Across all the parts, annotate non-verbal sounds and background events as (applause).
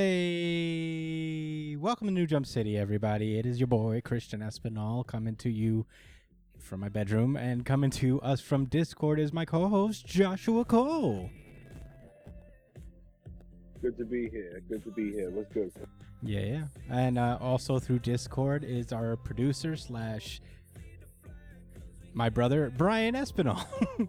Hey, welcome to New Jump City, everybody. It is your boy Christian Espinal coming to you from my bedroom, and coming to us from Discord is my co-host Joshua Cole. Good to be here. Good to be here. What's good? Yeah, yeah. And uh, also through Discord is our producer slash my brother Brian Espinal. (laughs)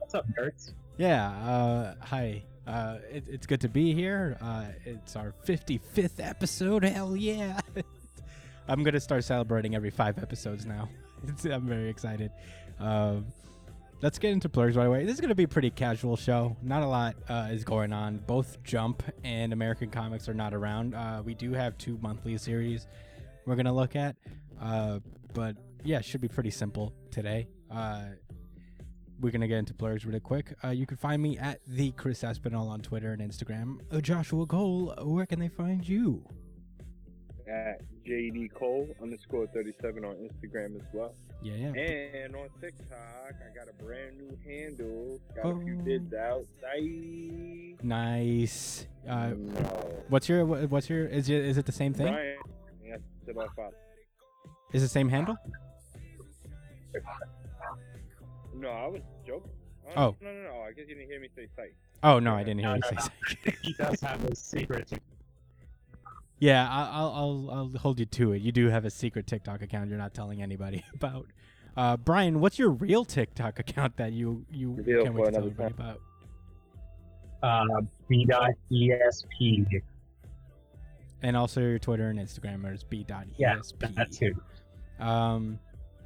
What's up, nerds? yeah. Uh, hi. Uh, it, it's good to be here. Uh, it's our 55th episode. Hell yeah. (laughs) I'm going to start celebrating every five episodes now. (laughs) It's, I'm very excited. Um, let's get into plugs right away. This is going to be a pretty casual show. Not a lot uh, is going on. Both Jump and American Comics are not around. Uh, we do have two monthly series we're going to look at. Uh, but yeah, it should be pretty simple today. We're gonna get into blurs really quick. Uh, you can find me at the Chris Espinal on Twitter and Instagram. Uh, Joshua Cole, where can they find you? At JD Cole underscore 37 on Instagram as well. Yeah, yeah. And on TikTok, I got a brand new handle. Got a few Oh. bids out. Bye. Nice. Uh, no. what's your what's your is it is it the same thing? Brian. That's it off out. Is the same handle? No, I was. Oh. No, no, no. I guess you didn't hear me say site. Oh no, I didn't hear No, you no, say. no. so. I think he does have a secret. Yeah, I- I'll I'll I'll hold you to it. You do have a secret TikTok account you're not telling anybody (laughs) about. Uh, Brian, what's your real TikTok account that you you Reveal can't wait to tell another everybody about? Uh, B.ESP. And also your Twitter and Instagram is b.esp. Yeah, that too. Um,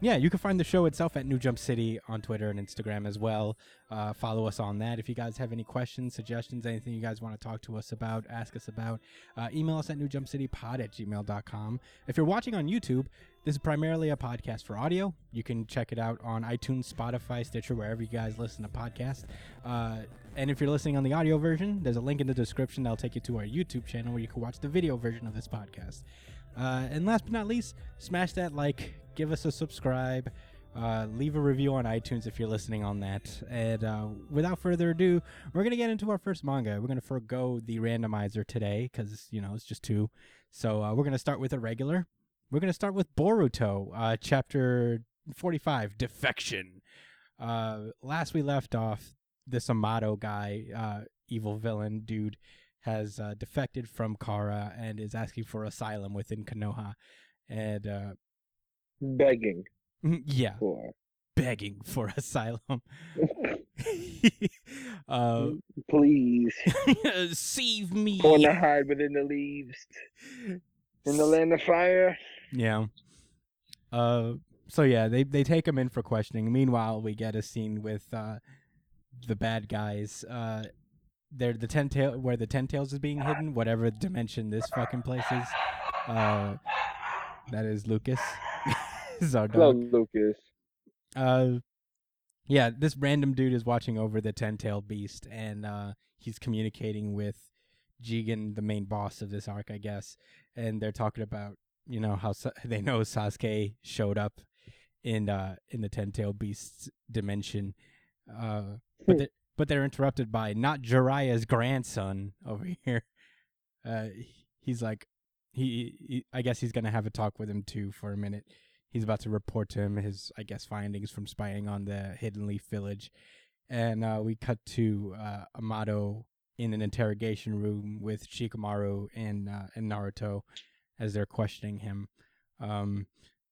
yeah, you can find the show itself at New Jump City on Twitter and Instagram as well. Uh, follow us on that. If you guys have any questions, suggestions, anything you guys want to talk to us about, ask us about, uh, email us at newjumpcitypod at gmail.com. If you're watching on YouTube, this is primarily a podcast for audio. You can check it out on iTunes, Spotify, Stitcher, wherever you guys listen to podcasts. Uh, and if you're listening on the audio version, there's a link in the description that'll take you to our YouTube channel where you can watch the video version of this podcast. Uh, and last but not least, smash that like, give us a subscribe, uh, leave a review on iTunes if you're listening on that. And uh, without further ado, we're going to get into our first manga. We're going to forego the randomizer today because, you know, it's just two. So uh, we're going to start with a regular. We're going to start with Boruto, uh, chapter 45, Defection. Uh, last we left off, this Amato guy, uh, evil villain dude, has defected from Kara and is asking for asylum within Konoha. And Begging yeah, for. begging for (laughs) asylum. (laughs) uh, Please. (laughs) save me. Going to hide within the leaves. In the land of fire. Yeah. Uh. So yeah, they they take him in for questioning. Meanwhile, we get a scene with uh, the bad guys. Uh, they're the ten tail where the ten tails is being hidden, whatever dimension this fucking place is. Uh, that is Lucas. Is our Hello, dog. Lucas. Uh, yeah, this random dude is watching over the ten-tailed beast, and uh, he's communicating with Jigen, the main boss of this arc, I guess. And they're talking about, you know, how Sa- (laughs) they know Sasuke showed up in uh in the ten-tailed beast's dimension. Uh, (laughs) but they but they're interrupted by not Jiraiya's grandson over (laughs) here. Uh, he's like, he, he I guess he's gonna have a talk with him too for a minute he's about to report to him his i guess findings from spying on the hidden leaf village. And uh, we cut to uh, amato in an interrogation room with shikamaru and uh, and naruto as they're questioning him. Um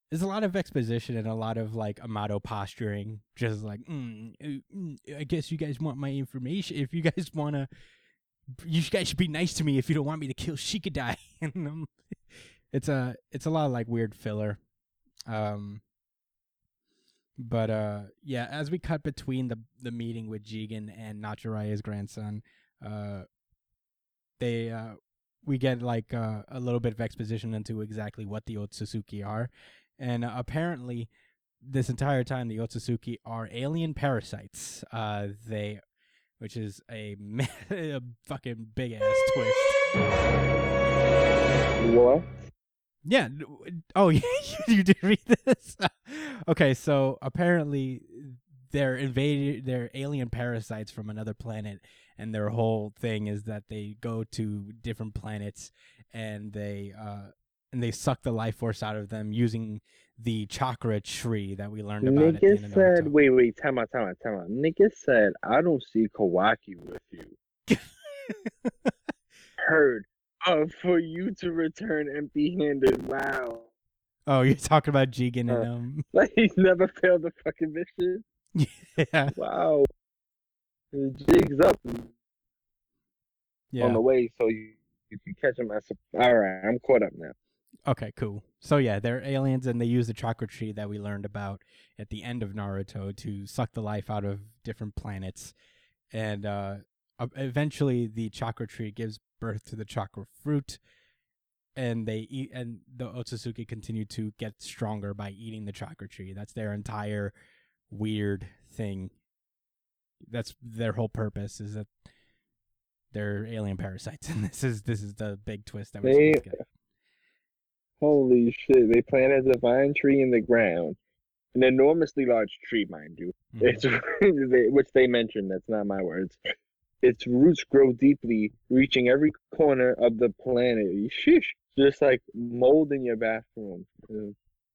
there's a lot of exposition and a lot of like amato posturing just like mm, uh, mm, i guess you guys want my information. If you guys want to you guys should be nice to me if you don't want me to kill shikadai. (laughs) And um, it's a it's a lot of like weird filler um but uh yeah, as we cut between the the meeting with Jigen and not Jiraiya's grandson, uh they uh we get like uh, a little bit of exposition into exactly what the Otsutsuki are. And uh, apparently this entire time the Otsutsuki are alien parasites. Uh they which is a, (laughs) a fucking big ass twist. What? Yeah. Oh, (laughs) yeah. You did read this. (laughs) okay, so apparently they're invaded they're alien parasites from another planet and their whole thing is that they go to different planets and they uh and they suck the life force out of them using the chakra tree that we learned about Nigga said, wait, wait, time out, time out, time out. Nigga said, I don't see Kawaki with you. (laughs) Heard. Uh, for you to return empty handed. Wow. oh you're talking about jigen and Uh, um (laughs) Like he's never failed a fucking mission. (laughs) yeah Wow. His Jig's up yeah on the way, so you, you catch him some- All right, I'm caught up now. Okay, cool. So yeah, they're aliens and they use the chakra tree that we learned about at the end of Naruto to suck the life out of different planets. And uh e- eventually the chakra tree gives birth to the chakra fruit and they eat and the Otsutsuki continue to get stronger by eating the chakra tree. That's their entire weird thing. That's their whole purpose is that they're alien parasites (laughs) and this is this is the big twist that we're They- supposed to get. Holy shit! They plant a vine tree in the ground, an enormously large tree, mind you. Mhm. It's (laughs) which they mentioned. That's not my words. Its roots grow deeply, reaching every corner of the planet. Sheesh! Just like mold in your bathroom,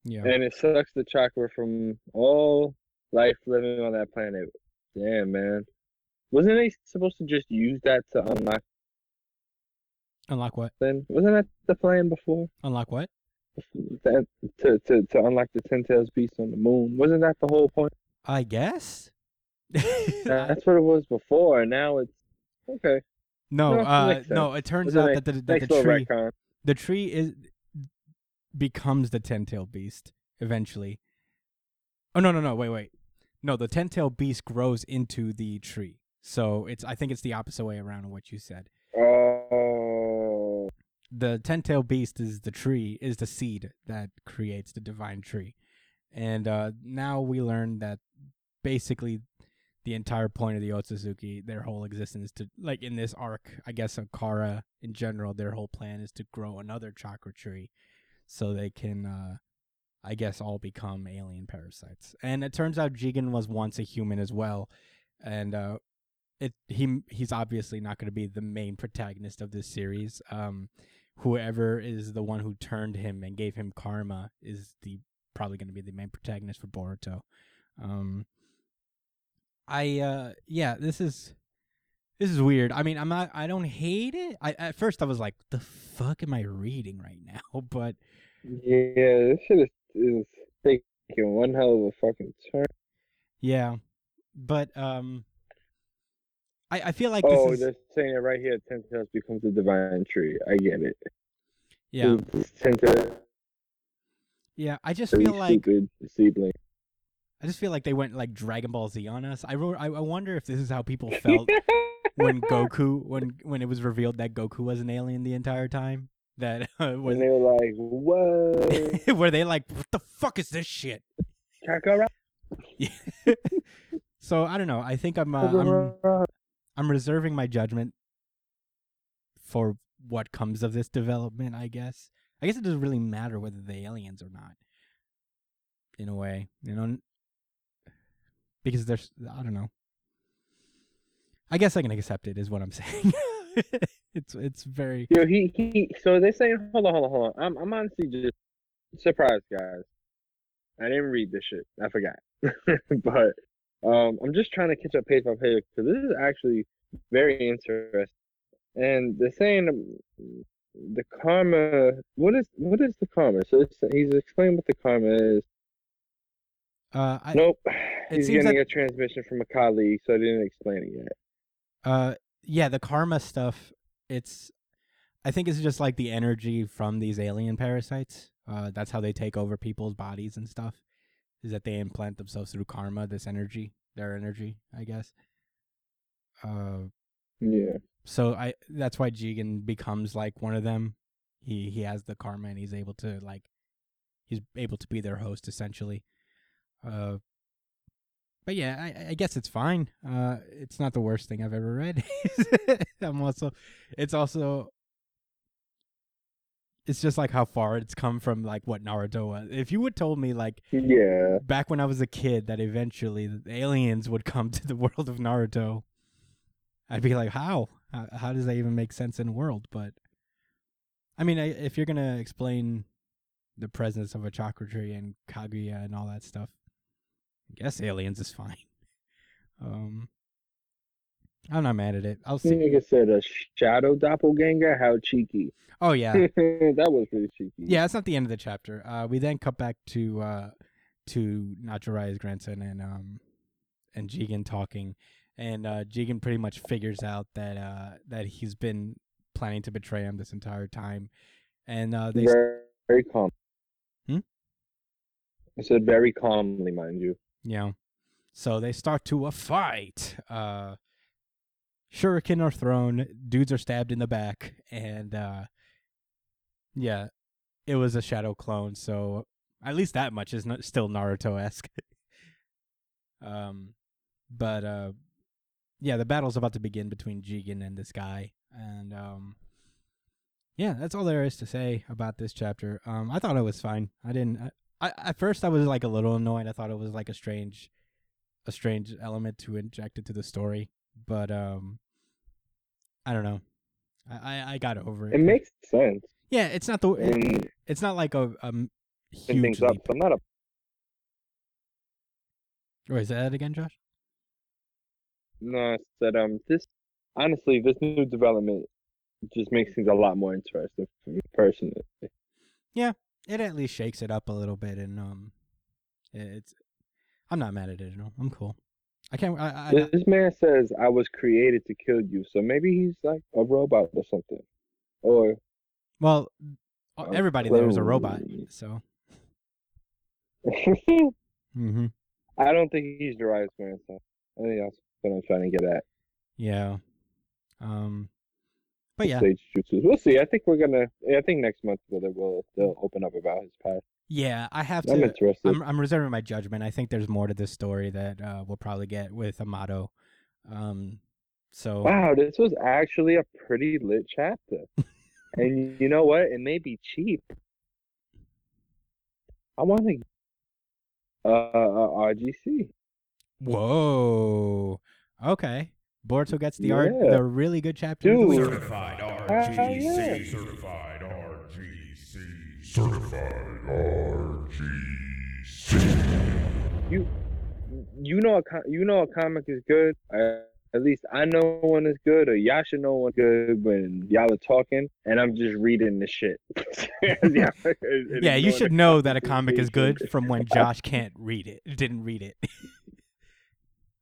Yeah. and it sucks the chakra from all life living on that planet. Damn, man. Wasn't they supposed to just use that to unlock Unlock what? then? Wasn't that the plan before? Unlock what? That to, to, to unlock the Ten Tails Beast on the moon. Wasn't that the whole point? I guess. (laughs) That's what it was before, now it's okay. no, no, uh, no. It turns out a that the, that Nice the tree, retcon. the tree is becomes the ten tail beast eventually. Oh no, no, no! Wait, wait. No, the ten tail beast grows into the tree. So it's. I think it's the opposite way around of what you said. Oh, the ten tail beast is the tree, is the seed that creates the divine tree. And uh, now we learn that basically the entire point of the Otsutsuki, their whole existence to like in this arc, I guess of Kara in general, their whole plan is to grow another chakra tree so they can uh I guess all become alien parasites. And it turns out Jigen was once a human as well. And uh it he he's obviously not going to be the main protagonist of this series. Um, whoever is the one who turned him and gave him karma is the probably going to be the main protagonist for Boruto. Um, I uh yeah, this is this is weird. I mean, I'm not. I don't hate it. I at first I was like, the fuck am I reading right now? (laughs) But yeah, this shit is, is taking one hell of a fucking turn. yeah, but um, I I feel like oh, this is they're saying it right here. Ten Tails becomes a divine tree. I get it. yeah It's Ten Tails yeah. I just feel like stupid seedling. I just feel like they went like Dragon Ball Z on us. I wrote. I, I wonder if this is how people (laughs) felt when Goku when when it was revealed that Goku was an alien the entire time. That (laughs) uh, was and they were like, "What? (laughs) were they like, what the fuck is this shit? Kakarot? so I don't know. I think I'm uh, I'm I'm reserving my judgment for what comes of this development. I guess. I guess it doesn't really matter whether they aliens or not. In a way, you know, because there's I don't know. I guess I can accept it. Is what I'm (laughs) saying. it's it's very Yo, he he. So they're saying, hold on, hold on, hold on. I'm I'm honestly just surprised, guys. I didn't read this shit. I forgot. (laughs) but um, I'm just trying to catch up page by page because this is actually very interesting. And they're saying um, the karma. What is what is the karma? So he's explaining what the karma is. Uh I nope. it He's seems getting that- a transmission from a colleague, so I didn't explain it yet. Uh, yeah, the karma stuff. It's, I think it's just like the energy from these alien parasites. Uh, that's how they take over people's bodies and stuff. Is that they implant themselves through karma, this energy, their energy, I guess. Uh, Yeah. so I that's why Jigen becomes like one of them. He he has the karma and he's able to like, he's able to be their host essentially. Uh, but yeah, I, I guess it's fine. Uh, it's not the worst thing I've ever read. (laughs) I'm also, it's also, it's just like how far it's come from like what Naruto was. If you would told me like Yeah. back when I was a kid that eventually the aliens would come (laughs) to the world of Naruto, I'd be like, how? How, how does that even make sense in a world? But I mean, I, if you're gonna explain the presence of a chakra tree and Kaguya and all that stuff, I guess aliens is fine. (laughs) Um, I'm not mad at it. I'll see. Nigga said a shadow doppelganger. How cheeky. Oh yeah, (laughs) that was pretty cheeky. yeah. It's not the end of the chapter. Uh, we then cut back to uh, to not Jiraiya's grandson and um and Jigen talking, and uh, Jigen pretty much figures out that uh that he's been planning to betray him this entire time, and uh, they Very, very calm. Hmm? I said very calmly, mind you. Yeah. So they start to a fight. Uh Shuriken are thrown, dudes are stabbed in the back, and uh yeah, it was a shadow clone, so at least that much is not still Naruto esque. (laughs) um but uh yeah, the battle's about to begin between Jigen and this guy. And um yeah, that's all there is to say about this chapter. Um I thought it was fine. I didn't I, I at first I was like a little annoyed. I thought it was like a strange a strange element to inject into the story. But um I don't know. I, I, I got over it. It makes sense. yeah, it's not the it, it's not like a um huge things up. I'm not a Wait, is that again, Josh? no. I said um this honestly this new development just makes things a lot more interesting for me personally. It at least shakes it up a little bit, and um, it's. I'm not mad at it. No, I'm cool. I can't. I, I, This man says I was created to kill you, so maybe he's like a robot or something, or well, everybody there is a robot, so. (laughs) Mm-hmm. I don't think he's Jiraiya's grandson. I think that's what I'm trying to get at. Yeah. Um. But yeah, Stage jutsus. We'll see. I think we're gonna. I think next month we'll will they'll open up about his past. yeah. I have I'm to. interested. I'm I'm reserving my judgment. I think there's more to this story that uh, we'll probably get with Amato. Um. So. Wow, this was actually a pretty lit chapter. (laughs) and you know what? It may be cheap. I want to. Uh, uh, RGC. Whoa. Okay. Boruto gets the art, the really good chapter. of the. Dude. Certified Hell yeah. Certified RGC. Certified RGC. You, you know, a you know, a comic is good. Uh, at least I know one is good, or y'all should know one good when y'all are talking, and I'm just reading the shit. (laughs) yeah, Yeah, you should know that a comic is good (laughs) from when Josh can't read it. Didn't read it.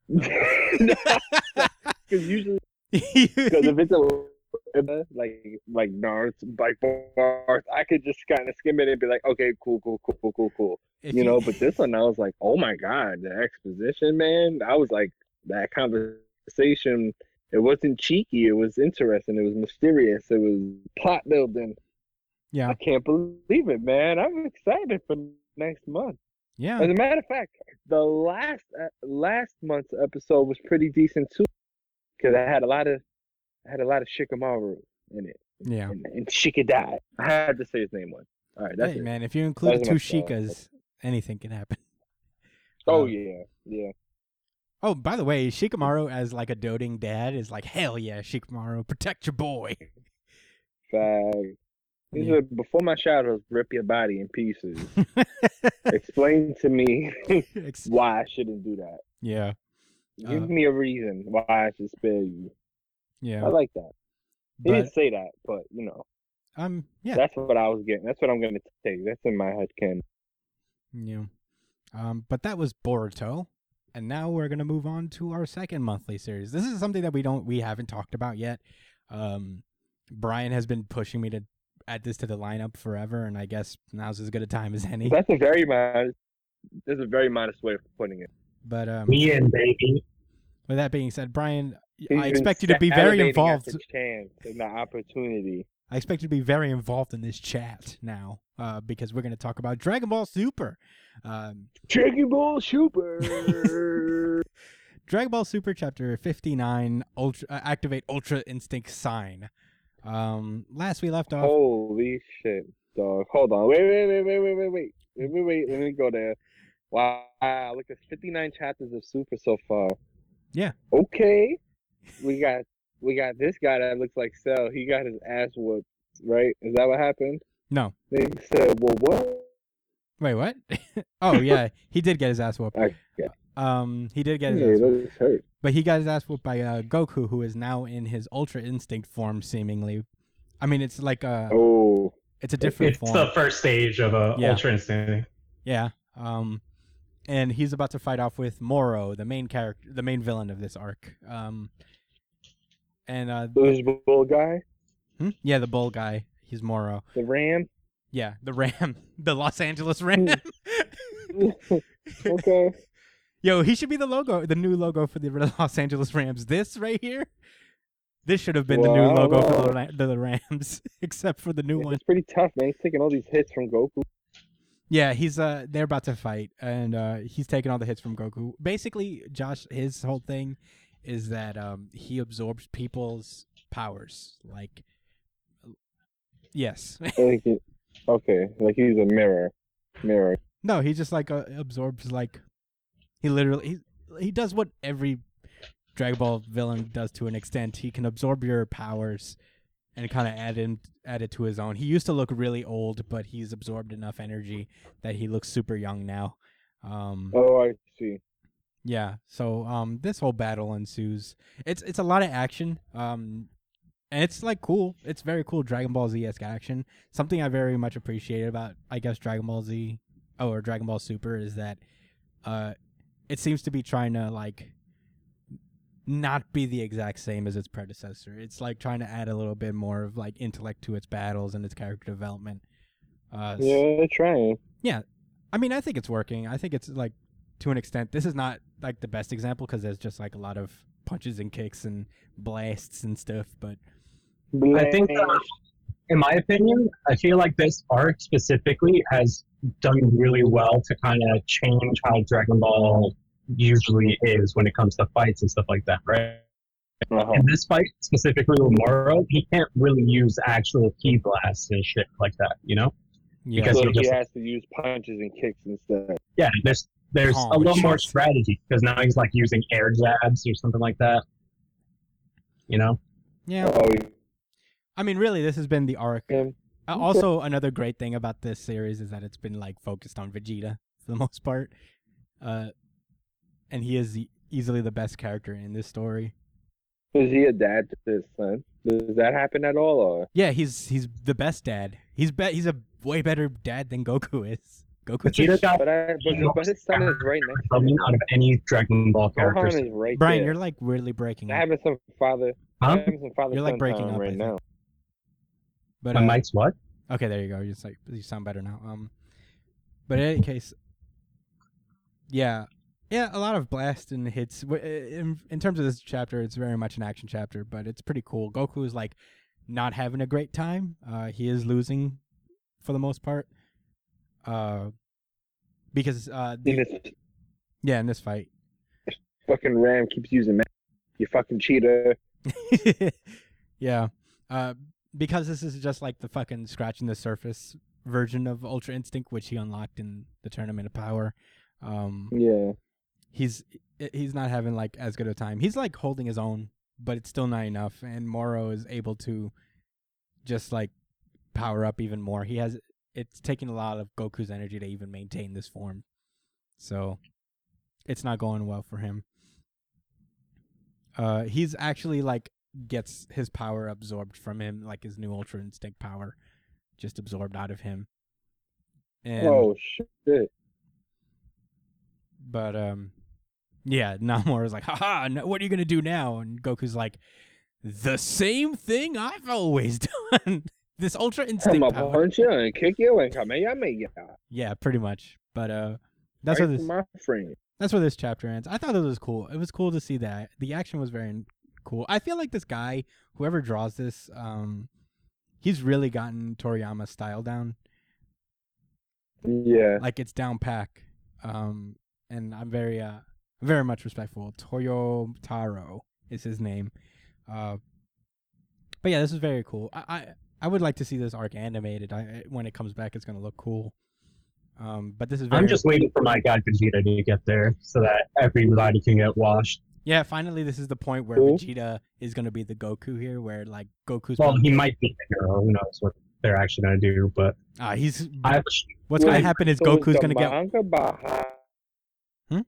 (laughs) Because usually, because if it's a like like Naruto, like Barth, I could just kind of skim it and be like, okay, cool, cool, cool, cool, cool, cool. If you know, but this one I was like, oh my god, the exposition, man. I was like, that conversation. It wasn't cheeky. It was interesting. It was mysterious. It was plot building. yeah, I can't believe it, man. I'm excited for next month. yeah, As a matter of fact, the last uh, last month's episode was pretty decent too, because I had a lot of I had a lot of Shikamaru in it, yeah. and, and Shikadai. I had to say his name once. All right, that's Hey it. man, if you include two. Shikas, anything can happen. (laughs) Oh Um, yeah, yeah. Oh, by the way, Shikamaru as like a doting dad is like hell yeah, Shikamaru, protect your boy. Fag. These Yeah. are before my shadows rip your body in pieces. (laughs) Explain to me (laughs) why I shouldn't do that. yeah, Give Uh, me a reason why I should spare you. yeah. I like that. He But didn't say that, but you know, um, yeah, that's what I was getting. That's what I'm gonna take. That's in my head, Ken. yeah. Um, but that was Boruto, and now we're gonna move on to our second monthly series. This is something that we don't, we haven't talked about yet. Um, Brian has been pushing me to add this to the lineup forever, and I guess now's as good a time as any. That's a very modest. That's a very modest way of putting it. But um, Me and baby. with that being said, Brian, He's I expect you to be very involved. The chance and the opportunity. I expect you to be very involved in this chat now, uh, because we're going to talk about Dragon Ball Super. Um, Dragon Ball Super. Dragon Ball Super Chapter 59 Ultra uh, Activate Ultra Instinct Sign. Um, last we left off. Holy shit, dog. Hold on. Wait, wait, wait, wait, wait, wait, wait. Wait, wait, wait. Let me go there. Wow. Look, there's 59 chapters of Super so far. Yeah. Okay. We got we got this guy that looks like Cell. He got his ass whooped, right? Is that what happened? No, They said, well, what? wait, what? (laughs) oh yeah, he did get his ass whooped. Okay. Um, he did get his Yeah, ass whooped. that's hurt. But he got his ass whooped by uh, Goku, who is now in his Ultra Instinct form, seemingly. I mean, it's like a, Oh. it's a different It's form. the first stage of a Yeah. Ultra Instinct. Yeah. Um, and he's about to fight off with Moro, the main character, the main villain of this arc. Um, and uh, This bull guy? hmm? yeah, the bull guy. He's Moro. The Ram? Yeah, the Ram, (laughs) the Los Angeles Ram. (laughs) okay. (laughs) Yo, he should be the logo, the new logo for the Los Angeles Rams. This right here, this should have been the new Well, I don't logo for the, the Rams, except for the new one. It's pretty tough, man. He's taking all these hits from Goku. Yeah, he's uh they're about to fight and uh he's taking all the hits from Goku. Basically, Josh his whole thing is that um he absorbs people's powers. Like Yes. Okay, like he's a mirror. Mirror. no, he just like uh, absorbs like he literally he, he does what every Dragon Ball villain does to an extent. He can absorb your powers and kind of add in add it to his own. He used to look really old, but he's absorbed enough energy that he looks super young now. Um Oh, I see. Yeah. So um this whole battle ensues. It's it's a lot of action. Um and it's like cool. It's very cool Dragon Ball Z esque action. Something I very much appreciate about I guess Dragon Ball Z oh or Dragon Ball Super is that uh it seems to be trying to like not be the exact same as its predecessor. It's like trying to add a little bit more of like intellect to its battles and its character development. Uh s- Yeah, they're trying. I mean, I think it's working. I think it's like to an extent. This is not like the best example because there's just like a lot of punches and kicks and blasts and stuff. But I think, uh, in my opinion, I feel like this arc specifically has done really well to kind of change how Dragon Ball usually is when it comes to fights and stuff like that, right? Uh-huh. In this fight, specifically with Moro, he can't really use actual ki blasts and shit like that, you know? yeah, Because So he just- has to use punches and kicks instead. Yeah, there's there's Oh, a little more strategy because now he's like using air jabs or something like that. You know? yeah. Oh, I mean, really, this has been the arc. yeah. Uh, also, another great thing about this series is that it's been like focused on Vegeta for the (laughs) most part, uh, and he is the, easily the best character in this story. Is he a dad to his son? Does that happen at all? Or Yeah, he's he's the best dad. He's be- he's a way better dad than Goku is. Goku's Vegeta got but I but, but his son is right next to him. out of any Dragon Ball characters. Gohan is right Brian, there. you're like really breaking I'm up. having some father. Huh? I'm having some father. You're, like, breaking up, right now. But My uh, mic's what? Okay, there you go. You just like you sound better now. Um, but in any case, yeah, yeah, a lot of blast and hits. Uh, In, in terms of this chapter, it's very much an action chapter, but it's pretty cool. Goku is like not having a great time. Uh, he is losing for the most part. Uh, because uh, the, And this yeah, in this fight, fucking Ram keeps using man. You fucking cheater. (laughs) yeah, uh, because this is just like the fucking scratching the surface version of Ultra Instinct, which he unlocked in the Tournament of Power. Um, Yeah. He's he's not having like as good a time. He's like holding his own, but it's still not enough. And Moro is able to just like power up even more. He has it's taking a lot of Goku's energy to even maintain this form, so it's not going well for him. Uh, he's actually like gets his power absorbed from him, like his new Ultra Instinct power, just absorbed out of him. And oh shit. but um, yeah, (laughs) Namor is like, haha, no, what are you gonna do now? And Goku's like, the same thing I've always (laughs) done. this Ultra I'm gonna punch you and kick you and me. Yeah, pretty much. But uh, that's right where this my friend. that's where this chapter ends. I thought it was cool. It was cool to see that the action was very cool. I feel like this guy, whoever draws this, um, he's really gotten Toriyama's style down. Yeah. like it's down pack. Um, and I'm very uh very much respectful. Toyotarou is his name. Uh, but yeah, this is very cool. I, I I would like to see this arc animated. I when it comes back, it's gonna look cool. Um, but this is very I'm just waiting for my guy Vegeta to get there so that everybody can get washed. yeah. Finally, this is the point where Cool. Vegeta is gonna be the Goku here, where like Goku's Well, he might be the hero. Who knows what they're actually going to do? But uh, he's I, what's gonna happen is Goku's gonna get manga behind. Hmm?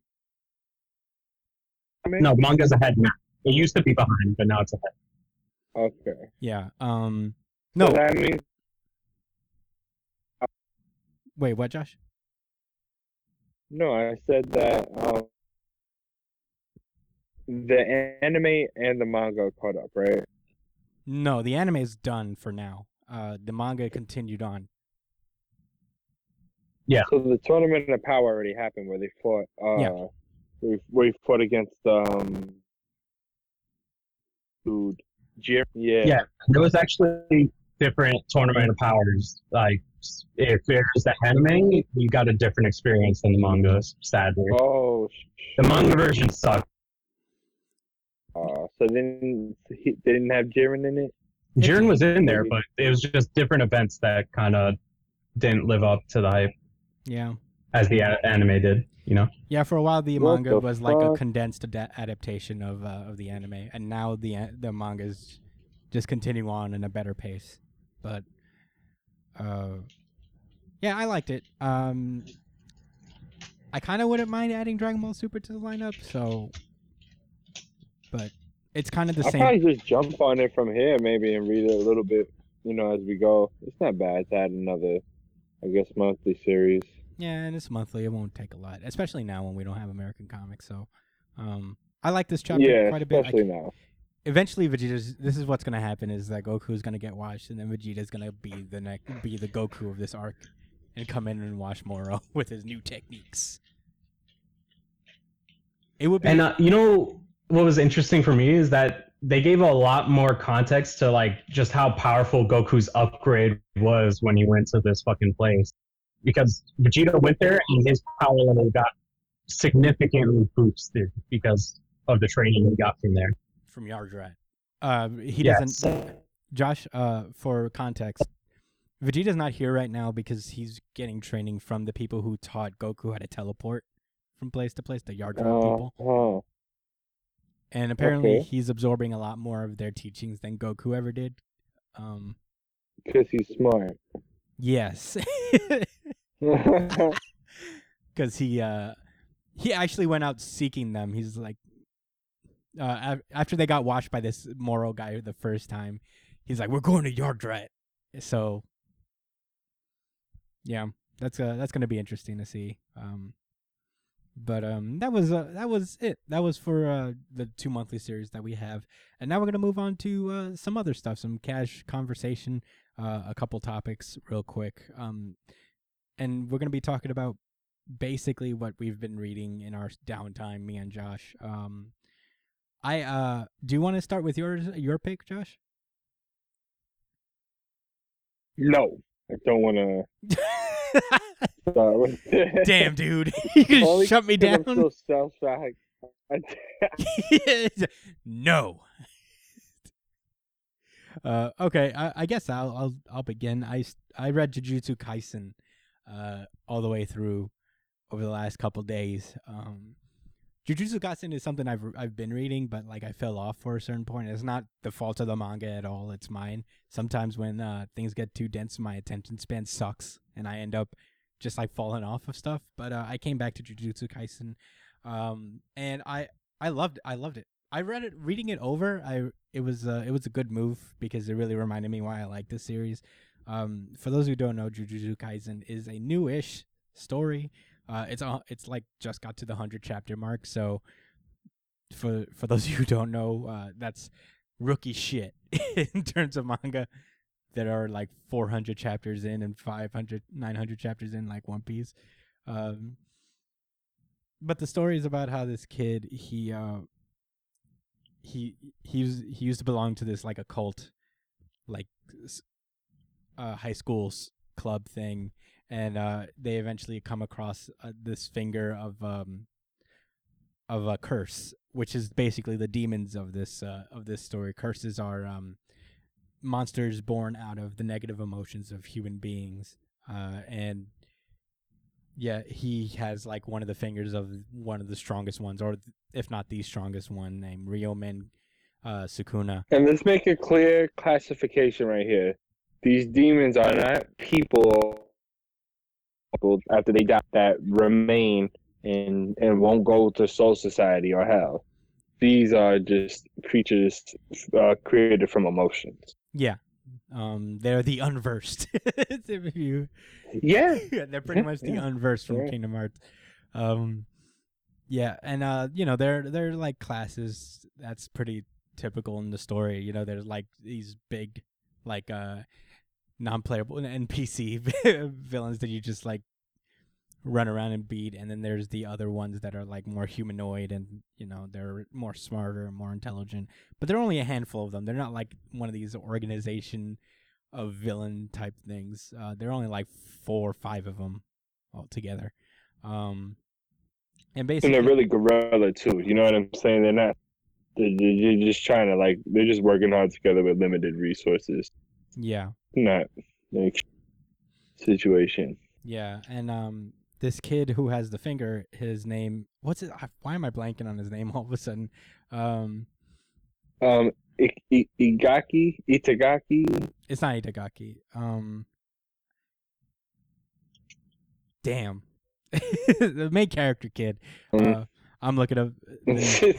I mean, no, manga's ahead now. It used to be behind, but now it's ahead. Okay. yeah. Um, So no, that means wait, what, Josh? no. I said that um, the anime and the manga caught up, right? No, the anime is done for now. Uh, the manga continued on. Yeah. So the tournament of power already happened where they fought. Uh, Yeah. We we fought against um. Dude, Jir- yeah. Yeah. There was actually different tournament of powers. Like if there's the anime, you got a different experience than the manga. Sadly, Oh. the manga version sucked. Uh, so then he they didn't have Jiren in it. Jiren was in there, but it was just different events that kind of didn't live up to the hype Yeah. As the a- anime did. You know. Yeah, for a while the What manga the was like a condensed ada- adaptation of uh, of the anime, and now the a- the manga's just continue on in a better pace. But uh, yeah, I liked it. Um, I kind of wouldn't mind adding Dragon Ball Super to the lineup, so but it's kind of the same. I'll same. probably just jump on it from here maybe and read it a little bit, you know, as we go. It's not bad to add another, I guess, monthly series. Yeah, and it's monthly. It won't take a lot, especially now when we don't have American comics. So, um, I like this chapter yeah, quite a bit. I especially now. eventually Vegeta's this is what's gonna happen is that Goku's gonna get washed and then Vegeta's gonna be the next be the Goku of this arc and come in and wash Moro (laughs) with his new techniques. It would be And uh, you know what was interesting for me is that they gave a lot more context to like just how powerful Goku's upgrade was when he went to this fucking place. Because Vegeta went there and his power level got significantly boosted because of the training he got from there. from Yardrat. Uh, he Yes. doesn't. Josh, uh, for context, Vegeta's not here right now because he's getting training from the people who taught Goku how to teleport from place to place, the Yardrat people. Uh-huh. And apparently, okay. he's absorbing a lot more of their teachings than Goku ever did. Um, Because he's smart. yes. (laughs) (laughs) because he uh he actually went out seeking them. He's like, uh, af- after they got washed by this Moro guy the first time, he's like, "We're going to Yardrat." So, yeah, that's uh that's gonna be interesting to see. Um, but um, that was uh, that was it. That was for uh the two monthly series that we have, and now we're gonna move on to uh some other stuff, some cash conversation, uh, a couple topics real quick. Um, and we're gonna be talking about basically what we've been reading in our downtime, me and Josh. Um, I uh, do you want to start with yours, your pick, Josh? no, I don't want (laughs) to (laughs) Damn, dude, (laughs) you just shut me down. I'm so no. Uh, okay, I, I guess I'll I'll I'll begin. I I read Jujutsu Kaisen, uh, all the way through over the last couple days. Um, Jujutsu Kaisen is something I've I've been reading, but like I fell off for a certain point. It's not the fault of the manga at all. It's mine. Sometimes when uh, things get too dense, my attention span sucks, and I end up just like falling off of stuff. But uh, I came back to Jujutsu Kaisen, um, and I I loved I loved it. I read it reading it over. I it was uh, it was a good move because it really reminded me why I like this series. Um, for those who don't know, Jujutsu Kaisen is a newish story. Uh, it's uh, it's like just got to the hundred chapter mark. So for for those (laughs) who don't know, uh, that's rookie shit (laughs) in terms of manga that are like 400 chapters in and 500 900 chapters in like One Piece. Um, but the story is about how this kid he uh he he was he used to belong to this like a cult like uh high school s- club thing and uh they eventually come across uh, this finger of um of a curse which is basically the demons of this uh of this story curses are um monsters born out of the negative emotions of human beings, uh, and yeah, he has like one of the fingers of one of the strongest ones, or if not the strongest one, named Ryomen uh, Sukuna. And let's make a clear classification right here. These demons are not people after they die that remain and and won't go to soul society or hell. These are just creatures uh, created from emotions. Yeah, um, they're the unversed. (laughs) you, (laughs) Yeah, they're pretty much the yeah. unversed from Yeah. Kingdom Hearts. Um, yeah, and uh, you know, they're they're like classes. That's pretty typical in the story. You know, there's like these big, like uh, non-playable NPC (laughs) villains that you just like run around and beat, and then there's the other ones that are like more humanoid and you know they're more smarter and more intelligent. But there are only a handful of them. They're not like one of these organization of villain type things. Uh, there are only like four or five of them altogether. Um, and and basically, they're really guerrilla too. You know what I'm saying? They're not. They're, they're just trying to like. They're just working hard together with limited resources. yeah, Not like situation. yeah, and um, this kid who has the finger, his name, what's it? Why am I blanking on his name (laughs) all of a sudden? Um, Um, I, I, Igaki, Itagaki. it's not Itagaki. Um, damn, (laughs) the main character kid. Mhm. Uh, I'm looking up. (laughs) I'm to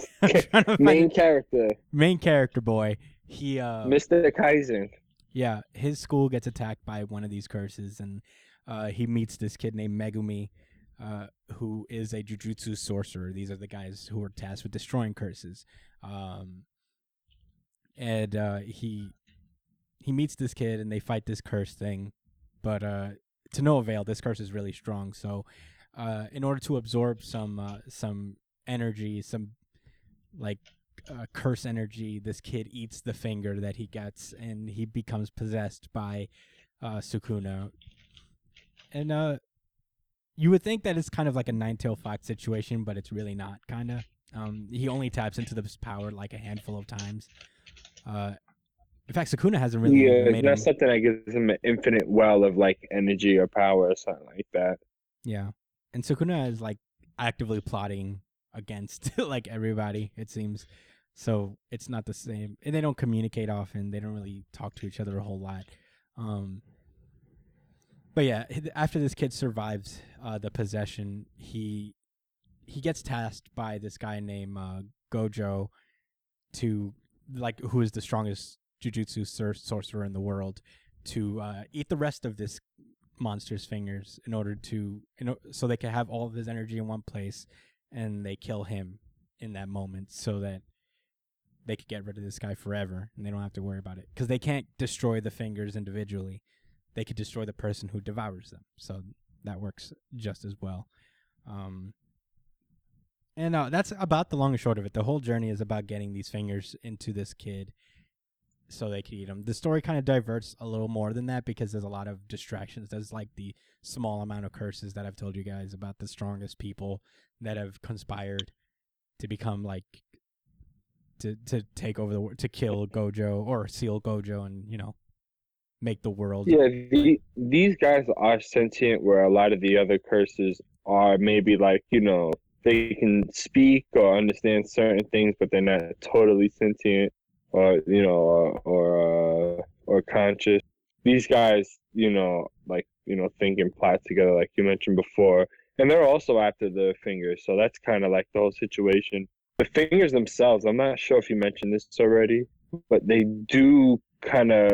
find Main character, main character boy. He uh, Mr. Kaizen. Yeah, his school gets attacked by one of these curses, and uh, he meets this kid named Megumi, uh, who is a jujutsu sorcerer. These are the guys who are tasked with destroying curses. Um, and uh, he he meets this kid, and they fight this curse thing, but uh, to no avail. This curse is really strong. So, uh, in order to absorb some uh, some energy, some like uh, curse energy, this kid eats the finger that he gets, and he becomes possessed by uh, Sukuna. And uh, you would think that it's kind of like a nine tail fox situation, but it's really not. Kind of. Um, he only taps into this power like a handful of times. Uh, in fact, Sukuna hasn't really yeah, it's not him. something that gives him an infinite well of like energy or power or something like that. Yeah, and Sukuna is like actively plotting against (laughs) like everybody. It seems so. It's not the same, and they don't communicate often. They don't really talk to each other a whole lot. Um, but yeah, after this kid survives uh, the possession, he he gets tasked by this guy named uh, Gojo to like who is the strongest jujutsu sor- sorcerer in the world to uh, eat the rest of this monster's fingers in order to you know so they can have all of his energy in one place and they kill him in that moment so that they could get rid of this guy forever and they don't have to worry about it. Because they can't destroy the fingers individually. They could destroy the person who devours them. So that works just as well. Um and uh, that's about the long and short of it. The whole journey is about getting these fingers into this kid so they could eat them. The story kind of diverts a little more than that because there's a lot of distractions. There's like the small amount of curses that I've told you guys about the strongest people that have conspired to become like to to take over the to kill Gojo or seal Gojo and you know make the world. Yeah, the, these guys are sentient, where a lot of the other curses are maybe like you know they can speak or understand certain things, but they're not totally sentient or you know or or, uh, or conscious. These guys, you know, like you know, think and plot together, like you mentioned before, and they're also after the fingers. So that's kind of like the whole situation. The fingers themselves, I'm not sure if you mentioned this already, but they do kind of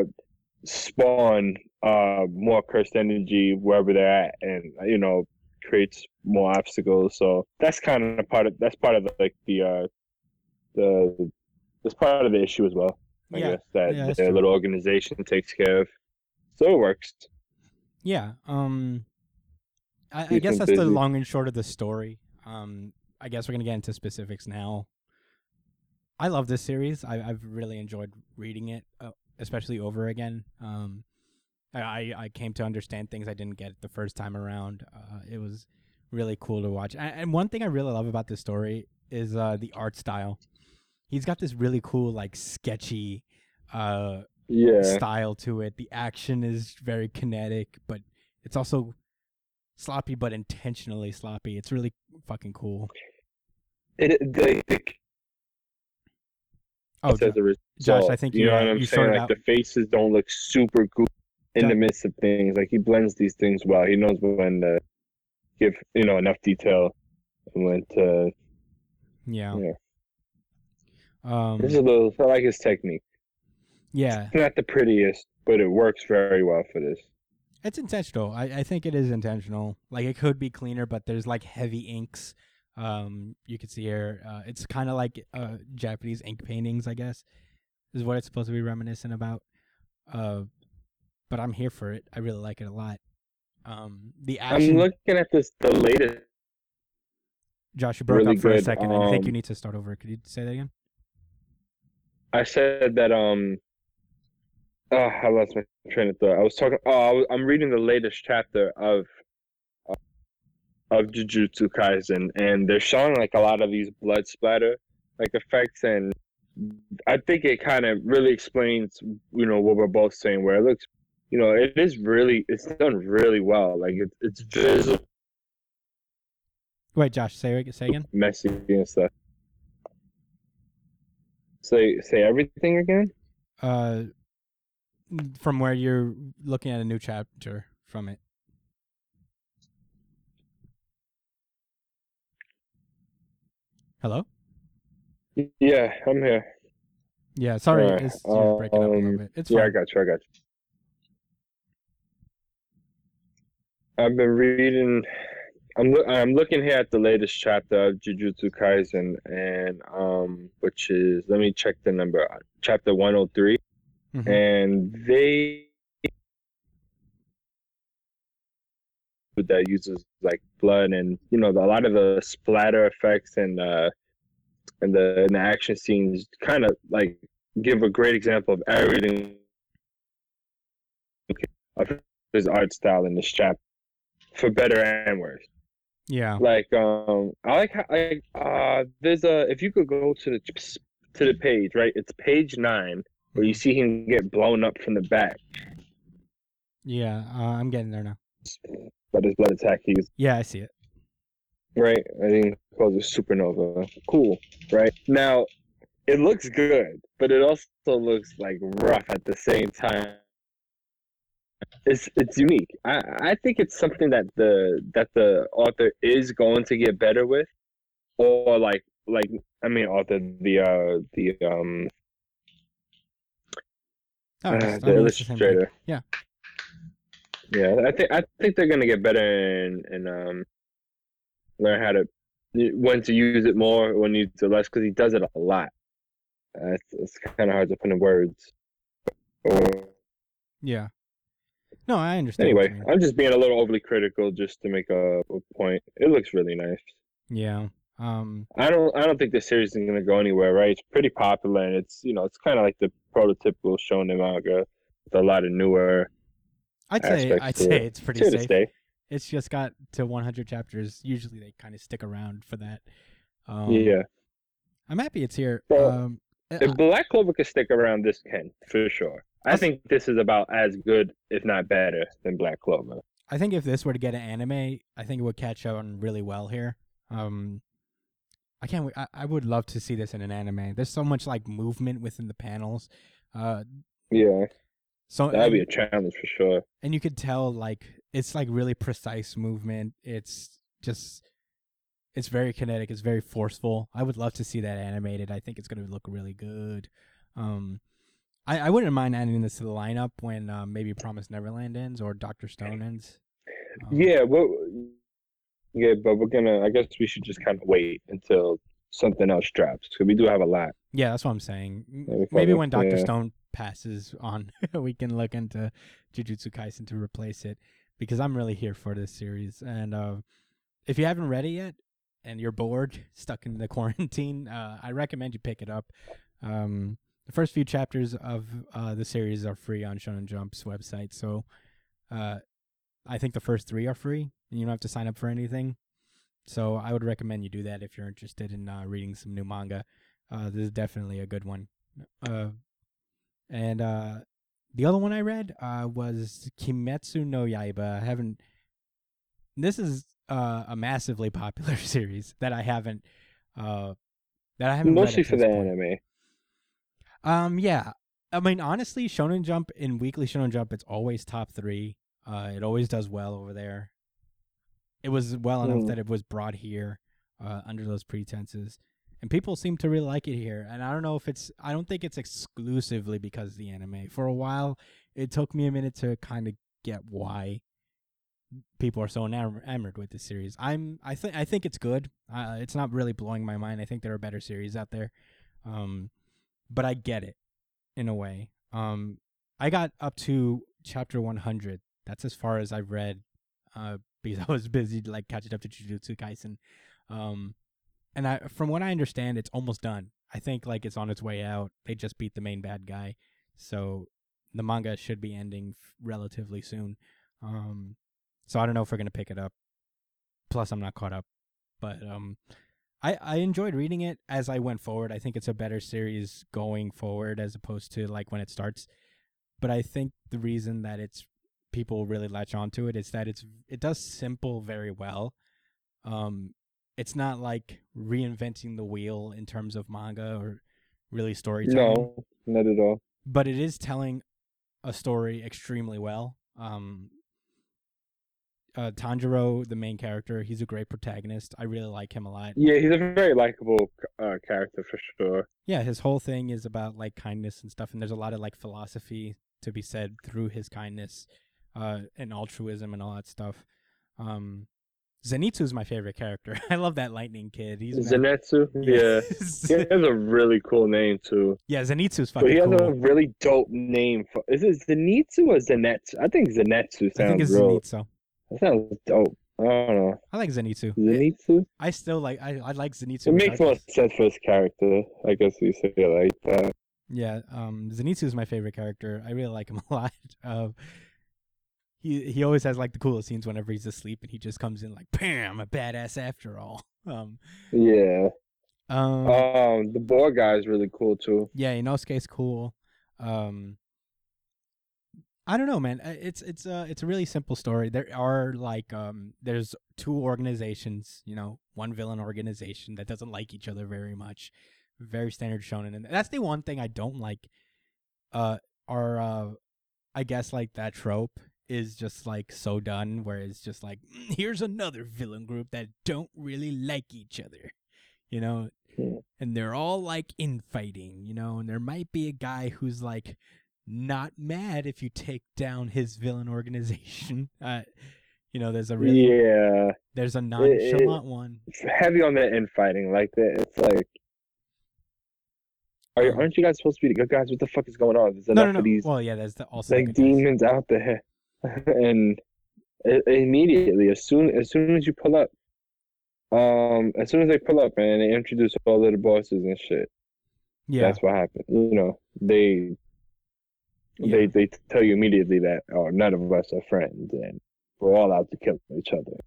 spawn uh more cursed energy wherever they're at and you know creates more obstacles so that's kind of part of that's part of the, like the uh the that's part of the issue as well i Yeah, guess that yeah, that's the true. little organization takes care of so it works Yeah. Um, I, I guess that's the long and short of the story. Um, I guess we're gonna get into specifics now. I love this series. I, I've really enjoyed reading it, uh, especially over again. Um, I, I I came to understand things I didn't get the first time around. Uh, it was really cool to watch. And, and one thing I really love about this story is uh, the art style. He's got this really cool, like sketchy, uh, Yeah. style to it. The action is very kinetic, but it's also sloppy, but intentionally sloppy. It's really fucking cool. It, the, the Oh, as a result, Josh, I think you you, know uh, what I'm you saying. Like out. the faces don't look super goofy in Jo- the midst of things. Like he blends these things well. He knows when to give you know enough detail and when to. yeah. Yeah. Um. This is a little. I like his technique. Yeah. It's not the prettiest, but it works very well for this. It's intentional. I, I think it is intentional. Like it could be cleaner, but there's like heavy inks. Um, you can see here. Uh, it's kind of like uh Japanese ink paintings, I guess, is what it's supposed to be reminiscent about. Uh, but I'm here for it. I really like it a lot. Um, the action. I'm looking at this the latest. Josh, you broke really up for a good, second. and I think you um, need to start over. Could you say that again? I said that um. Uh, I lost my train of thought. I was talking. Oh, I was, I'm reading the latest chapter of of Jujutsu Kaisen, and they're showing like a lot of these blood splatter like effects, and I think it kind of really explains, you know, what we're both saying. Where it looks, you know, it is really, it's done really well. Like it's it's visible, Wait, Josh, say say again. messy and stuff. Say say everything again. Uh, from where you're looking at a new chapter from it. Hello. Yeah, I'm here. Yeah, sorry, Alright, it's, you're breaking up a little um, bit. It's Yeah, I got you. I got you. I've been reading. I'm loo- I'm looking here at the latest chapter of Jujutsu Kaisen, and um, which is let me check the number. Chapter 103, Mhm. and they that uses like blood and you know a lot of the splatter effects and uh and the and the action scenes kind of like give a great example of everything of his art style in this chapter for better and worse Yeah. like um i like how like uh there's a if you could go to the to the page right it's page nine where you Mhm. see him get blown up from the back Yeah, uh, I'm getting there now. His blood attack he's Yeah, I see it. right i think it calls it supernova cool right now it looks good but it also looks like rough at the same time it's it's unique i i think it's something that the that the author is going to get better with or like like i mean author the uh the um Oh, uh, the mean, it's the same thing. illustrator Yeah. Yeah i think i think they're gonna get better and and um learn how to when to use it more when to use it less because he does it a lot uh, it's, it's kind of hard to put in words or Yeah. No, I understand. anyway i'm just being a little overly critical just to make a, a point it looks really nice Yeah. Um. I don't I don't think the series is gonna go anywhere, right? It's pretty popular and it's you know, it's kinda like the prototypical shonen manga with a lot of newer I'd say I'd say it. it's pretty to safe. stay. It's just got to 100 chapters. Usually they kind of stick around for that. Um, yeah. I'm happy it's here. Well, um, uh, If Black Clover could stick around, this can, for sure. I I'll- think this is about as good, if not better, than Black Clover. I think if this were to get an anime, I think it would catch on really well here. Um, I can't. wait- I, I would love to see this in an anime. There's so much like movement within the panels. Uh, Yeah. So That'd be a challenge for sure. and you could tell like it's like really precise movement. It's just it's very kinetic. It's very forceful. I would love to see that animated. I think it's gonna look really good. Um, I, I wouldn't mind adding this to the lineup when uh, maybe Promise Neverland ends or Doctor Stone ends. Um, Yeah, well yeah, but we're gonna I guess we should just kinda wait until something else drops. Because we do have a lot. Yeah, that's what I'm saying. M- Yeah, we Maybe when Doctor. Stone passes on, (laughs) we can look into Jujutsu Kaisen to replace it because I'm really here for this series. And uh, if you haven't read it yet and you're bored, (laughs) stuck in the quarantine, uh, I recommend you pick it up. Um, the first few chapters of uh, the series are free on Shonen Jump's website, so uh, I think the first three are free. and You don't have to sign up for anything. So I would recommend you do that if you're interested in uh, reading some new manga. Uh, this is definitely a good one. Uh, and uh, the other one I read uh, was Kimetsu no Yaiba. I haven't. This is uh, a massively popular (laughs) series that I haven't. Uh, that I haven't read Mostly for the point. anime. Um, yeah. I mean, honestly, Shonen Jump in Weekly Shonen Jump, it's always top three. Uh, it always does well over there. It was well enough Mm. that it was brought here, uh, under those pretenses, and people seem to really like it here. And I don't know if it's, I don't think it's exclusively because of the anime. For a while, it took me a minute to kind of get why people are so enamored with this series. I'm, I think, I think it's good. Uh, it's not really blowing my mind. I think there are better series out there. Um, but I get it in a way. Um, I got up to chapter 100. That's as far as I've read, uh, (laughs) because I was busy like catching up to Jujutsu Kaisen. Um, and I, from what I understand, it's almost done. I think like it's on its way out. They just beat the main bad guy, so the manga should be ending f- relatively soon. Um, so I don't know if we're gonna pick it up. Plus, I'm not caught up, but um, I I enjoyed reading it as I went forward. I think it's a better series going forward as opposed to like when it starts. But I think the reason that it's people really latch onto it is that it's it does simple very well. Um, it's not like reinventing the wheel in terms of manga or really storytelling No, not at all. but it is telling a story extremely well. Um, uh, Tanjiro, the main character, he's a great protagonist. I really like him a lot. Yeah, he's a very likable uh, character for sure. Yeah, his whole thing is about like kindness and stuff, and there's a lot of like philosophy to be said through his kindness, uh, and altruism and all that stuff. Um, Zenitsu's my favorite character. (laughs) I love that lightning kid. He's mad- Zenetsu. (laughs) Yeah. He has a really cool name too. yeah, Zenitsu's fucking. But he has a really dope name. For, is it Zenitsu or Zenetsu? I think Zenetsu I think it's real. Zenitsu. That sounds dope. I don't know. I like Zenitsu. It- Zenitsu? I still like. I, I like Zenitsu. It makes more sense for his character. I guess you say like that. Yeah, um, Zenitsu is my favorite character. I really like him (laughs) a lot. Uh, he he always has like the coolest scenes whenever he's asleep, and he just comes in like, "Bam, a badass after all." (laughs) Um, Yeah. um, Um, the boar guy is really cool too. yeah, Inosuke's cool. Um, I don't know, man. Uh, It's it's a it's a really simple story. There are like um, there's two organizations. You know, one villain organization that doesn't like each other very much. Very standard shonen, and that's the one thing I don't like. Uh, are uh, I guess like that trope is just like so done, where it's just like "Mm, here's another villain group that don't really like each other. You know, Hmm. and they're all like infighting, you know, and there might be a guy who's like not mad if you take down his villain organization. (laughs) Uh, you know, there's a really Yeah. there's a nonchalant one. It's heavy on the infighting. Like that. It's like. Are, Um, aren't you guys supposed to be the good guys? What the fuck is going on? There's No, enough no, no. of these Well, yeah, there's the, also the like guys. demons out there, (laughs) and immediately as soon as soon as you pull up, um, as soon as they pull up and they introduce all of the bosses and shit, Yeah, that's what happened. You know, they Yeah. they they tell you immediately that oh none of us are friends and we're all out to kill each other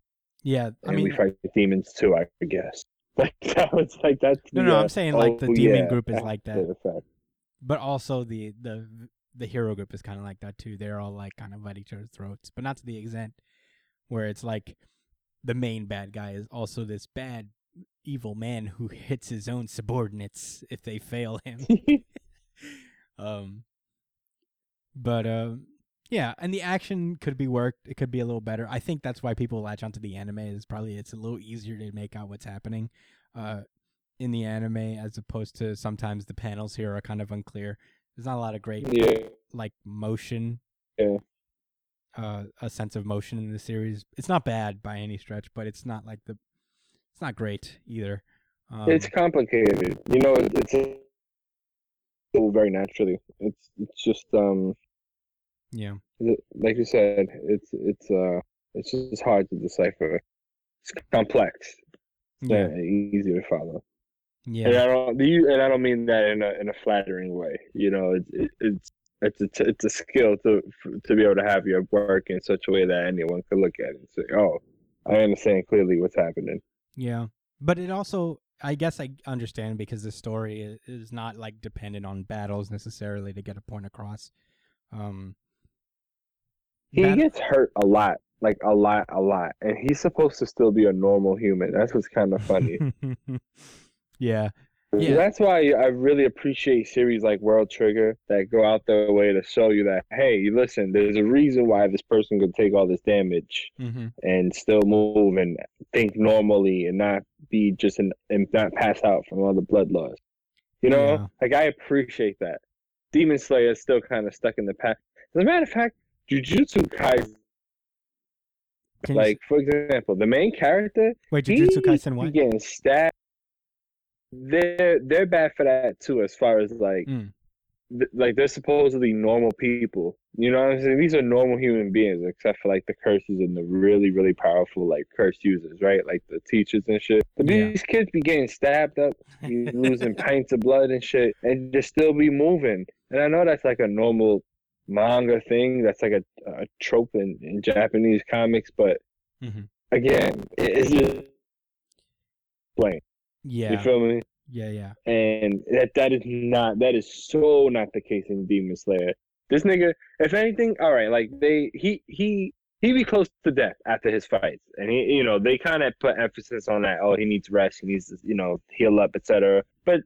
yeah. I and mean, we fight demons too. I guess. (laughs) Like that was like that's No, no, I'm saying, like, the oh, demon yeah, group is like that. but also the the the hero group is kind of like that too. They're all like kind of at each other's throats, but not to the extent where it's like the main bad guy is also this bad evil man who hits his own subordinates if they fail him. (laughs) um but um yeah and the action could be worked it could be a little better i think that's why people latch onto the anime is probably it's a little easier to make out what's happening uh in the anime as opposed to sometimes the panels here are kind of unclear there's not a lot of great yeah. like motion Yeah. uh a sense of motion in the series it's not bad by any stretch but it's not like the it's not great either um, it's complicated. You know, it- it's a very naturally. It's it's just um yeah like you said, it's it's uh it's just hard to decipher. It's complex. Yeah easy to follow. Yeah And I don't and I don't mean that in a in a flattering way. You know, it's it, it's it's a it's a skill to to be able to have your work in such a way that anyone could look at it and say, "Oh, I understand clearly what's happening." Yeah, but it also, I guess, I understand because the story is not like dependent on battles necessarily to get a point across. Um, He That- gets hurt a lot, like a lot, a lot, and he's supposed to still be a normal human. That's what's kind of funny. (laughs) yeah, Yeah. That's why I really appreciate series like World Trigger that go out their way to show you that hey, listen, there's a reason why this person could take all this damage hmm and still move and think normally and not be just an, and not pass out from all the blood loss. You know, Yeah. like I appreciate that. Demon Slayer is still kind of stuck in the past. As a matter of fact, Jujutsu Kaisen, Can like for example, the main character, wait, Jujutsu Kaisen what? getting stabbed. They're they're bad for that too, as far as like Mm. th- like they're supposedly normal people. You know what I'm saying? These are normal human beings, except for like the curses and the really really powerful like curse users, right? Like the teachers and shit. But Yeah. these kids be getting stabbed up, losing (laughs) pints of blood and shit, and just still be moving. And I know that's like a normal manga thing. That's like a, a trope in, in Japanese comics, but Mhm. again, it- it's just plain. Yeah, You feel me? yeah, yeah. And that that is not that is so not the case in Demon Slayer. This nigga, if anything, all right, like they he he he be close to death after his fights, and he you know they kind of put emphasis on that. Oh, he needs rest. He needs to you know heal up, etc. But